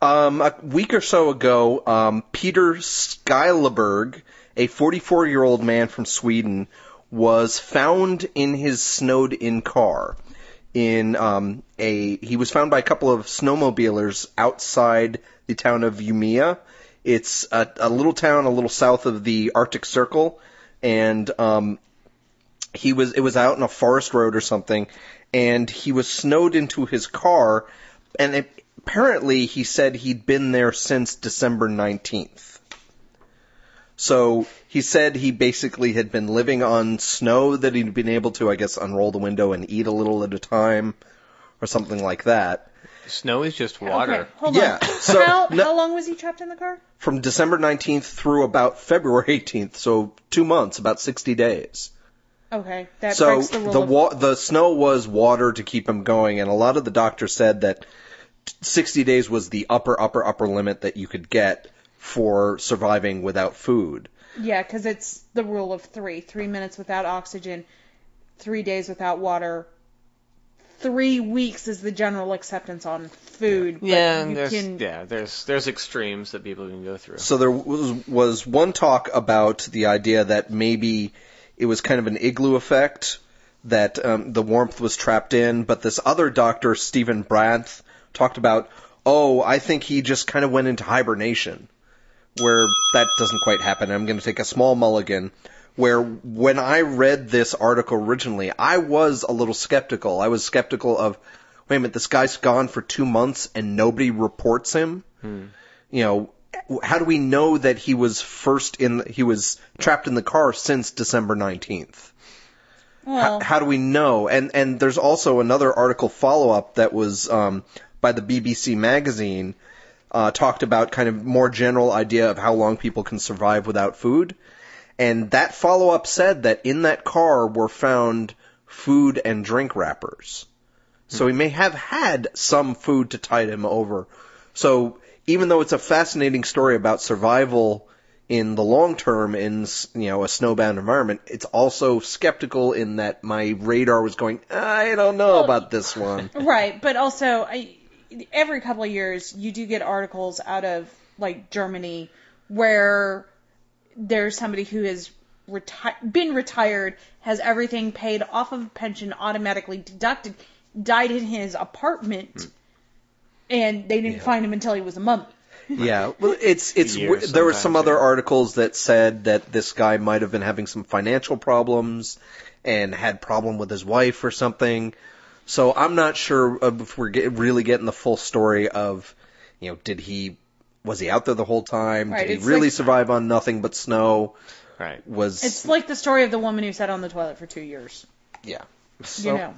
[SPEAKER 3] um, a week or so ago, um, Peter Skyllberg, a 44 year old man from Sweden, was found in his snowed in car. In um, a, he was found by a couple of snowmobilers outside the town of Umeå. It's a, a little town a little south of the Arctic Circle, and um, he was it was out in a forest road or something, and he was snowed into his car, and it, apparently he said he'd been there since December nineteenth. So he said he basically had been living on snow that he'd been able to, I guess, unroll the window and eat a little at a time, or something like that.
[SPEAKER 2] Snow is just water.
[SPEAKER 4] Okay, hold
[SPEAKER 3] Yeah,
[SPEAKER 4] on.
[SPEAKER 3] so-
[SPEAKER 4] how,
[SPEAKER 3] no-
[SPEAKER 4] how long was he trapped in the car?
[SPEAKER 3] From December 19th through about February 18th, so two months, about 60 days.
[SPEAKER 4] Okay, that
[SPEAKER 3] so
[SPEAKER 4] breaks the rule.
[SPEAKER 3] the
[SPEAKER 4] of-
[SPEAKER 3] wa- the snow was water to keep him going, and a lot of the doctors said that 60 days was the upper upper upper limit that you could get for surviving without food.
[SPEAKER 4] Yeah, because it's the rule of three: three minutes without oxygen, three days without water. Three weeks is the general acceptance on food. but
[SPEAKER 2] Yeah, and
[SPEAKER 4] you
[SPEAKER 2] there's
[SPEAKER 4] can-
[SPEAKER 2] yeah, there's there's extremes that people can go through.
[SPEAKER 3] So there was was one talk about the idea that maybe it was kind of an igloo effect that um, the warmth was trapped in, but this other doctor, Stephen Brandt, talked about, oh, I think he just kind of went into hibernation, where that doesn't quite happen. I'm going to take a small mulligan. Where when I read this article originally, I was a little skeptical. I was skeptical of, wait a minute, this guy's gone for two months and nobody reports him. You know, how do we know that he was first in, he was trapped in the car since December 19th?
[SPEAKER 4] well,
[SPEAKER 3] how, how do we know? And and there's also another article follow up that was um, by the BBC magazine uh, talked about kind of more general idea of how long people can survive without food. And that follow up said that in that car were found food and drink wrappers. So he may have had some food to tide him over. So even though it's a fascinating story about survival in the long term in you know a snowbound environment, it's also skeptical in that my radar was going, I don't know about this one.
[SPEAKER 4] Right, but also I, every couple of years you do get articles out of like Germany where there's somebody who has reti- been retired, has everything paid off of pension automatically deducted, died in his apartment, hmm. and they didn't find him until he was a mummy.
[SPEAKER 3] Yeah, well, it's it's
[SPEAKER 2] Years
[SPEAKER 3] there were some
[SPEAKER 2] sometimes,
[SPEAKER 3] other articles that said that this guy might have been having some financial problems and had problem with his wife or something. So I'm not sure if we're get, really getting the full story of, you know, did he was he out there the whole time?
[SPEAKER 4] Right,
[SPEAKER 3] did he really
[SPEAKER 4] like-
[SPEAKER 3] survive on nothing but snow?
[SPEAKER 2] Right.
[SPEAKER 3] Was
[SPEAKER 4] It's like the story of the woman who sat on the toilet for two years.
[SPEAKER 3] yeah.
[SPEAKER 4] You
[SPEAKER 3] So,
[SPEAKER 4] know.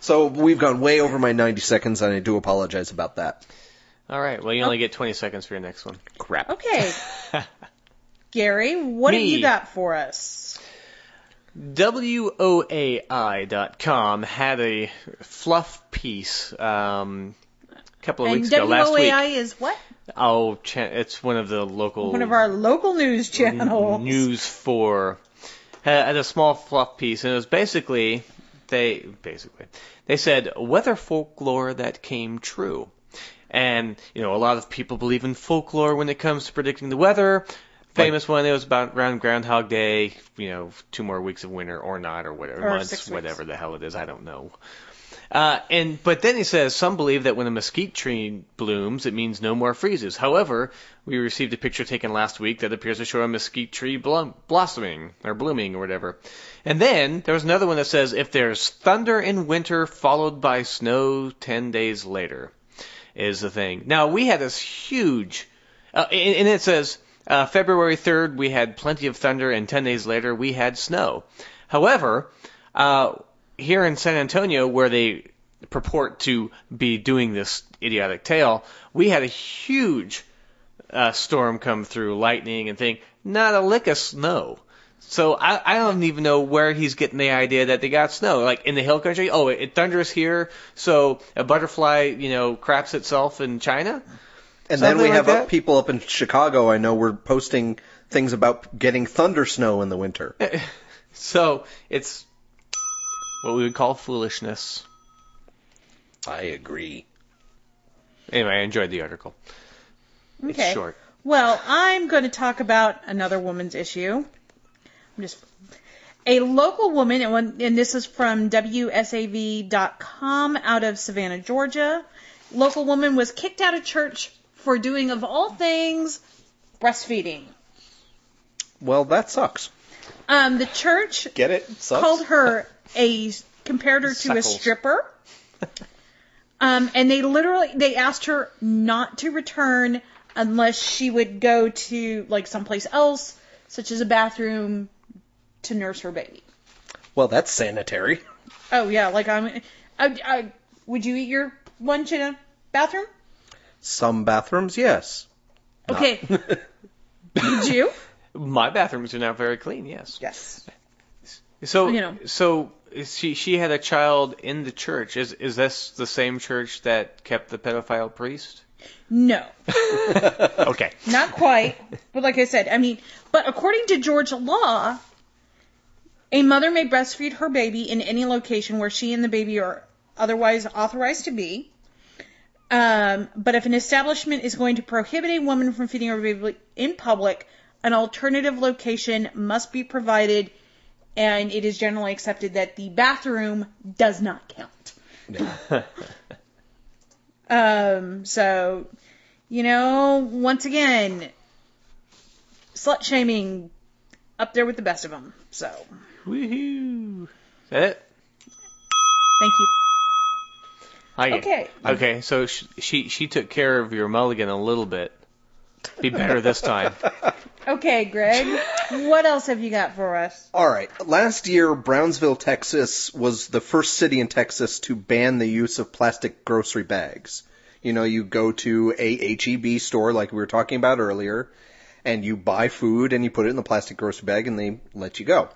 [SPEAKER 3] so we've gone way over my 90 seconds, and I do apologize about that.
[SPEAKER 2] All right. Well, you only oh. get 20 seconds for your next one.
[SPEAKER 3] Crap.
[SPEAKER 4] Okay. Gary, what have you got for us?
[SPEAKER 2] WOAI.com had a fluff piece um, a couple of
[SPEAKER 4] And
[SPEAKER 2] weeks ago. Last week.
[SPEAKER 4] WOAI is what?
[SPEAKER 2] Oh, it's one of the local
[SPEAKER 4] One of our local news channels.
[SPEAKER 2] News 4 had a small fluff piece, and it was basically they basically they said weather folklore that came true. And you know, a lot of people believe in folklore when it comes to predicting the weather. Famous one, it was about around Groundhog Day. You know, two more weeks of winter or not, or whatever
[SPEAKER 4] Or
[SPEAKER 2] months, whatever the hell it is, I don't know. Uh, and but then he says some believe that when a mesquite tree blooms, it means no more freezes. However, we received a picture taken last week that appears to show a mesquite tree blom- blossoming or blooming or whatever. And then there was another one that says if there's thunder in winter followed by snow ten days later, is the thing. Now we had this huge, uh, and, and it says uh, February 3rd we had plenty of thunder, and ten days later we had snow. However, uh, here in San Antonio, where they purport to be doing this idiotic tale, we had a huge uh, storm come through, lightning and thing. Not a lick of snow. So I, I don't even know where he's getting the idea that they got snow. Like in the hill country, oh, it, it thunders here, so a butterfly, you know, craps itself in China.
[SPEAKER 3] And then we
[SPEAKER 2] Something
[SPEAKER 3] have
[SPEAKER 2] like
[SPEAKER 3] uh, people up in Chicago. I know we're posting things about getting thunder snow in the winter.
[SPEAKER 2] So it's what we would call foolishness.
[SPEAKER 3] I agree.
[SPEAKER 2] Anyway, I enjoyed the article.
[SPEAKER 4] Okay.
[SPEAKER 2] It's short.
[SPEAKER 4] Well, I'm going to talk about another woman's issue. I'm just a local woman, and, when, and this is from WSAV.com out of Savannah, Georgia. Local woman was kicked out of church for doing, of all things, breastfeeding.
[SPEAKER 3] Well, that sucks.
[SPEAKER 4] Um, the church
[SPEAKER 3] Get it? Sucks.
[SPEAKER 4] called her a compared her to a stripper. Um, and they literally they asked her not to return unless she would go to like someplace else, such as a bathroom, to nurse her baby.
[SPEAKER 3] Well, that's sanitary.
[SPEAKER 4] Oh yeah, like I'm. I, I, would you eat your lunch in a bathroom?
[SPEAKER 3] Some bathrooms, yes.
[SPEAKER 4] Okay. Would you?
[SPEAKER 2] My bathrooms are now very clean. Yes.
[SPEAKER 4] Yes.
[SPEAKER 2] So
[SPEAKER 4] You know.
[SPEAKER 2] so she she had a child in the church. Is is this the same church that kept the pedophile priest?
[SPEAKER 4] No,
[SPEAKER 2] Okay.
[SPEAKER 4] not quite. But like I said, I mean, but according to Georgia law, a mother may breastfeed her baby in any location where she and the baby are otherwise authorized to be. Um, but if an establishment is going to prohibit a woman from feeding her baby in public, an alternative location must be provided, and it is generally accepted that the bathroom does not count. Um, so, you know, once again, slut shaming up there with the best of them. So,
[SPEAKER 2] Woohoo! Is that it?
[SPEAKER 4] thank you.
[SPEAKER 2] Hi.
[SPEAKER 4] Okay.
[SPEAKER 2] Okay. So she, she she took care of your mulligan a little bit. Be better this time.
[SPEAKER 4] Okay, Greg, what else have you got for us?
[SPEAKER 3] All right. Last year, Brownsville, Texas was the first city in Texas to ban the use of plastic grocery bags. You know, you go to a HEB store like we were talking about earlier, and you buy food and you put it in the plastic grocery bag and they let you go.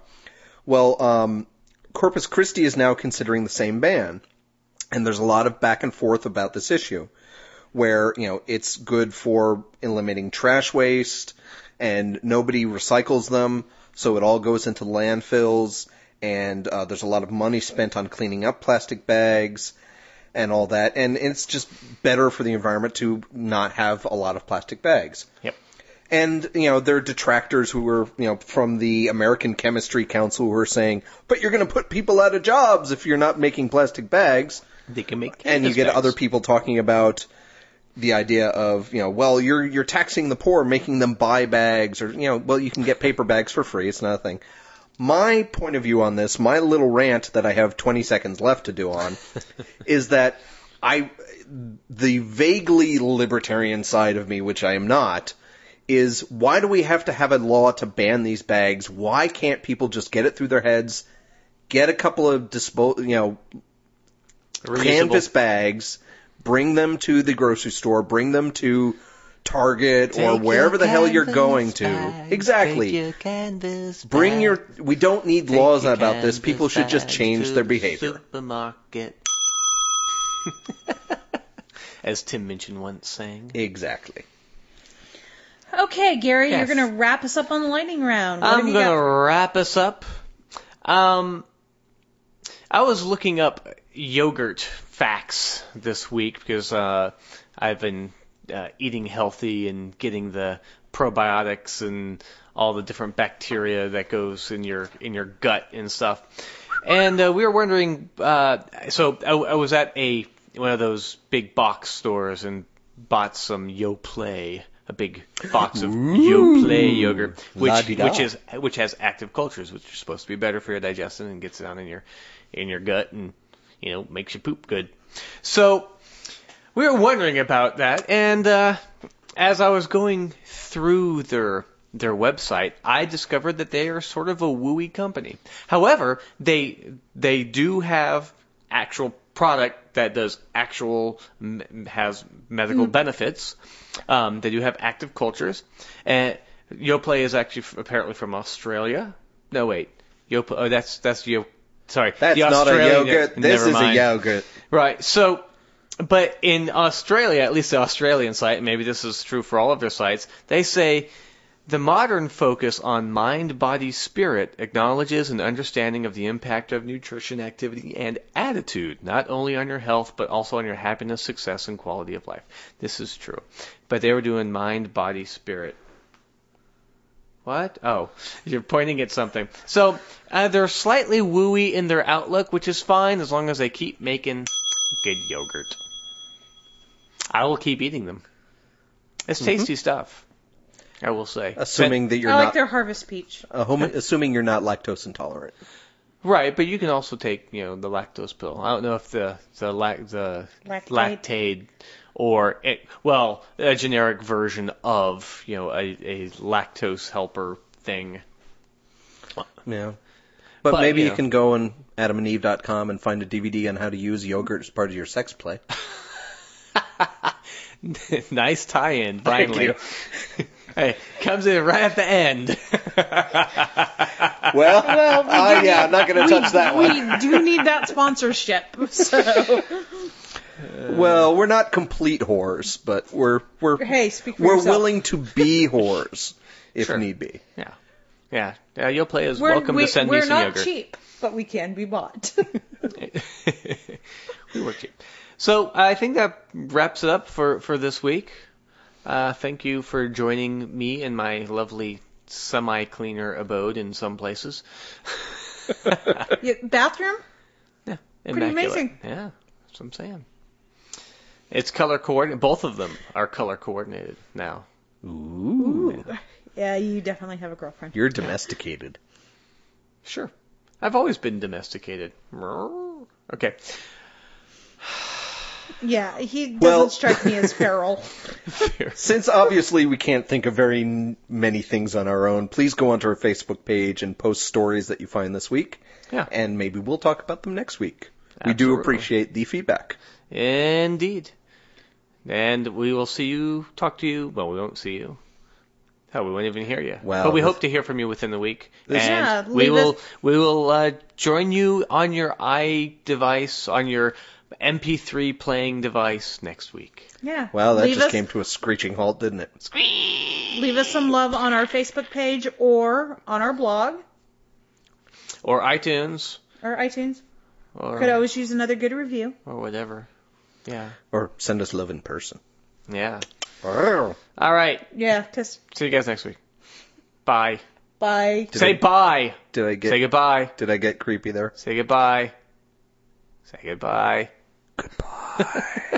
[SPEAKER 3] Well, um, Corpus Christi is now considering the same ban. And there's a lot of back and forth about this issue where, you know, it's good for eliminating trash waste and nobody recycles them, so it all goes into landfills and uh, there's a lot of money spent on cleaning up plastic bags and all that and it's just better for the environment to not have a lot of plastic bags.
[SPEAKER 2] Yep.
[SPEAKER 3] And, you know, there are detractors who were, you know, from the American Chemistry Council who are saying, but you're going to put people out of jobs if you're not making plastic bags
[SPEAKER 2] They can make.
[SPEAKER 3] and you get
[SPEAKER 2] bags.
[SPEAKER 3] other people talking about the idea of you know well you're you're taxing the poor making them buy bags or you know well you can get paper bags for free it's not a thing my point of view on this my little rant that i have 20 seconds left to do on is that i the vaguely libertarian side of me which i am not is why do we have to have a law to ban these bags why can't people just get it through their heads get a couple of dispo you know
[SPEAKER 2] Reusable.
[SPEAKER 3] canvas bags, bring them to the grocery store, bring them to Target or wherever the hell you're
[SPEAKER 2] canvas
[SPEAKER 3] going to.
[SPEAKER 2] bags,
[SPEAKER 3] exactly.
[SPEAKER 2] take your canvas
[SPEAKER 3] Bring
[SPEAKER 2] bags,
[SPEAKER 3] your. We don't need
[SPEAKER 2] take
[SPEAKER 3] laws about this. People should just change
[SPEAKER 2] to
[SPEAKER 3] their
[SPEAKER 2] the
[SPEAKER 3] behavior.
[SPEAKER 2] Supermarket. As Tim Minchin once sang.
[SPEAKER 3] Exactly.
[SPEAKER 4] Okay, Gary,
[SPEAKER 2] Yes.
[SPEAKER 4] you're going to wrap us up on the lightning round. What
[SPEAKER 2] I'm gonna wrap us up. Um, I was looking up yogurt facts this week because uh, I've been uh, eating healthy and getting the probiotics and all the different bacteria that goes in your in your gut and stuff. And uh, we were wondering. Uh, so I, I was at a one of those big box stores and bought some Yoplait, a big box of Yoplait yogurt, which which is which has active cultures, which are supposed to be better for your digestion and gets down in your in your gut and you know makes you poop good. So we were wondering about that, and uh, as I was going through their their website, I discovered that they are sort of a wooey company. However, they they do have actual product that does actual has medical benefits. Um, they do have active cultures, and Yoplait is actually apparently from Australia. No, wait, Yoplait. Oh, that's that's Yo. Sorry,
[SPEAKER 3] That's
[SPEAKER 2] the
[SPEAKER 3] not a yogurt. This is a
[SPEAKER 2] mind.
[SPEAKER 3] yogurt.
[SPEAKER 2] Right. So, but in Australia, at least the Australian site, maybe this is true for all of their sites, they say the modern focus on mind, body, spirit acknowledges an understanding of the impact of nutrition, activity, and attitude, not only on your health, but also on your happiness, success, and quality of life. This is true. But they were doing mind, body, spirit. What? Oh, you're pointing at something. So uh, they're slightly wooey in their outlook, which is fine as long as they keep making good yogurt. I will keep eating them. It's tasty stuff. I will say.
[SPEAKER 3] Assuming that you're
[SPEAKER 4] I like
[SPEAKER 3] not.
[SPEAKER 4] their harvest peach.
[SPEAKER 3] uh, hom- assuming you're not lactose intolerant.
[SPEAKER 2] Right, but you can also take, you know, the lactose pill. I don't know if the the lac the
[SPEAKER 4] Lactaid.
[SPEAKER 2] lactate or it, well, a generic version of you know a, a lactose helper thing.
[SPEAKER 3] Yeah. But,
[SPEAKER 2] But,
[SPEAKER 3] maybe
[SPEAKER 2] you
[SPEAKER 3] you
[SPEAKER 2] know.
[SPEAKER 3] can go on adamandeve.com and find a DVD on how to use yogurt as part of your sex play.
[SPEAKER 2] nice tie-in,
[SPEAKER 3] Thank
[SPEAKER 2] finally.
[SPEAKER 3] you.
[SPEAKER 2] hey, comes in right at the end.
[SPEAKER 3] Well,
[SPEAKER 4] Well, we
[SPEAKER 3] uh, yeah, I'm not going to touch that one.
[SPEAKER 4] We do need that sponsorship. So,
[SPEAKER 3] Well, we're not complete whores, but we're we're
[SPEAKER 4] hey, speak for
[SPEAKER 3] we're
[SPEAKER 4] yourself.
[SPEAKER 3] willing to be whores if
[SPEAKER 2] Sure.
[SPEAKER 3] need be.
[SPEAKER 2] yeah, yeah. Yeah, you'll play as
[SPEAKER 4] We're,
[SPEAKER 2] welcome
[SPEAKER 4] we,
[SPEAKER 2] to send
[SPEAKER 4] we're
[SPEAKER 2] me some
[SPEAKER 4] not cheap, but we can be bought.
[SPEAKER 2] we work cheap. So I think that wraps it up for for this week. Uh, thank you for joining me in my lovely semi-cleaner abode in some places.
[SPEAKER 4] Yeah, bathroom?
[SPEAKER 2] Yeah, immaculate.
[SPEAKER 4] Pretty amazing.
[SPEAKER 2] Yeah, that's what I'm saying. It's color coordinated. Both of them are color coordinated now.
[SPEAKER 3] Ooh,
[SPEAKER 4] Yeah, you definitely have a girlfriend.
[SPEAKER 3] you're domesticated.
[SPEAKER 2] Sure. I've always been domesticated. Okay.
[SPEAKER 4] Yeah, he doesn't
[SPEAKER 3] Well-
[SPEAKER 4] strike me as feral.
[SPEAKER 3] Since obviously we can't think of very n- many things on our own, please go onto our Facebook page and post stories that you find this week,
[SPEAKER 2] Yeah.
[SPEAKER 3] and maybe we'll talk about them next week. We do
[SPEAKER 2] Absolutely.
[SPEAKER 3] appreciate the feedback.
[SPEAKER 2] Indeed. And we will see you, talk to you. Well, we won't see you. Hell, we won't even hear you.
[SPEAKER 3] Well,
[SPEAKER 2] but we
[SPEAKER 3] this-
[SPEAKER 2] hope to hear from you within the week.
[SPEAKER 3] This-
[SPEAKER 2] and
[SPEAKER 4] Yeah,
[SPEAKER 2] we will
[SPEAKER 4] us-
[SPEAKER 2] we will uh, join you on your i device, on your MP3 playing device next week.
[SPEAKER 4] Yeah.
[SPEAKER 3] Wow, that
[SPEAKER 4] leave
[SPEAKER 3] just
[SPEAKER 4] us,
[SPEAKER 3] came to a screeching halt, didn't it?
[SPEAKER 4] Leave us some love on our Facebook page or on our blog
[SPEAKER 2] Or iTunes,
[SPEAKER 4] or iTunes.
[SPEAKER 2] or
[SPEAKER 4] Could always use another good review.
[SPEAKER 2] or whatever. Yeah.
[SPEAKER 3] Or send us love in person.
[SPEAKER 2] Yeah. All right.
[SPEAKER 4] Yeah, just
[SPEAKER 2] See you guys next week. Bye.
[SPEAKER 4] bye.
[SPEAKER 2] Say
[SPEAKER 3] I-
[SPEAKER 2] bye.
[SPEAKER 3] Did I get
[SPEAKER 2] Say goodbye.
[SPEAKER 3] Did I get creepy there?
[SPEAKER 2] Say goodbye. Say goodbye.
[SPEAKER 1] The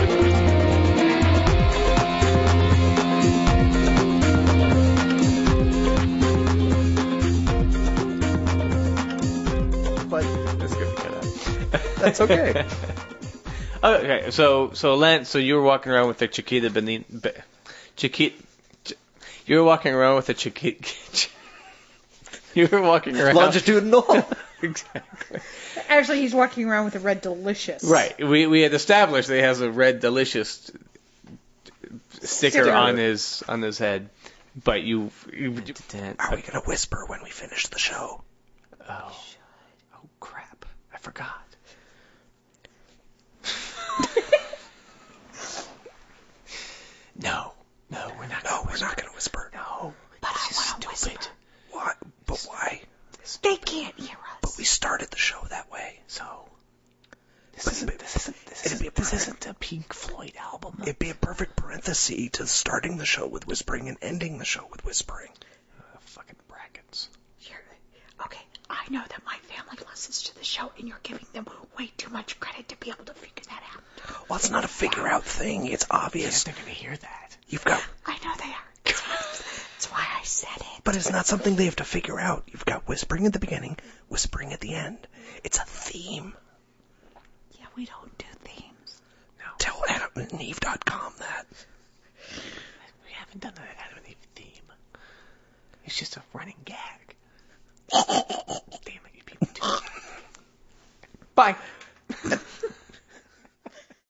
[SPEAKER 2] That's
[SPEAKER 3] okay.
[SPEAKER 2] Okay, so so Lance, so you were walking around with a Chiquita Benin, Be, Chiquita, Ch- you were walking around with a Chiquita. You were walking around.
[SPEAKER 3] Longitudinal.
[SPEAKER 2] exactly.
[SPEAKER 4] Actually, he's walking around with a red delicious.
[SPEAKER 2] Right. We we had established that he has a red delicious sticker,
[SPEAKER 4] Sticker.
[SPEAKER 2] on his on his head, but you you didn't.
[SPEAKER 3] Are we gonna whisper when we finish the show?
[SPEAKER 2] Oh. Oh crap! I forgot. No, no, we're not.
[SPEAKER 3] No, we're not gonna whisper.
[SPEAKER 2] No,
[SPEAKER 4] But I want to whisper.
[SPEAKER 3] Why? But why?
[SPEAKER 4] They can't hear us.
[SPEAKER 3] But we started the show that way.
[SPEAKER 2] So this
[SPEAKER 3] But-
[SPEAKER 2] isn't this isn't this isn't,
[SPEAKER 3] a
[SPEAKER 2] this isn't a Pink Floyd album.
[SPEAKER 3] It'd be a perfect parenthesis to starting the show with whispering and ending the show with whispering.
[SPEAKER 2] Uh, fucking brackets.
[SPEAKER 5] You're, okay, I know that my family listens to the show, and you're giving them way too much credit to be able to figure that out.
[SPEAKER 3] Well, it's not a figure out thing. It's obvious.
[SPEAKER 2] They're gonna hear that.
[SPEAKER 3] You've got,
[SPEAKER 5] I know they are. That's why I said it.
[SPEAKER 3] but it's not something they have to figure out. You've got whispering at the beginning, whispering at the end. It's a theme.
[SPEAKER 5] Yeah, we don't do themes.
[SPEAKER 3] Tell AdamandEve.com that.
[SPEAKER 2] We haven't done an Adam and Eve theme. It's just a running gag. Damn it, you people. Bye.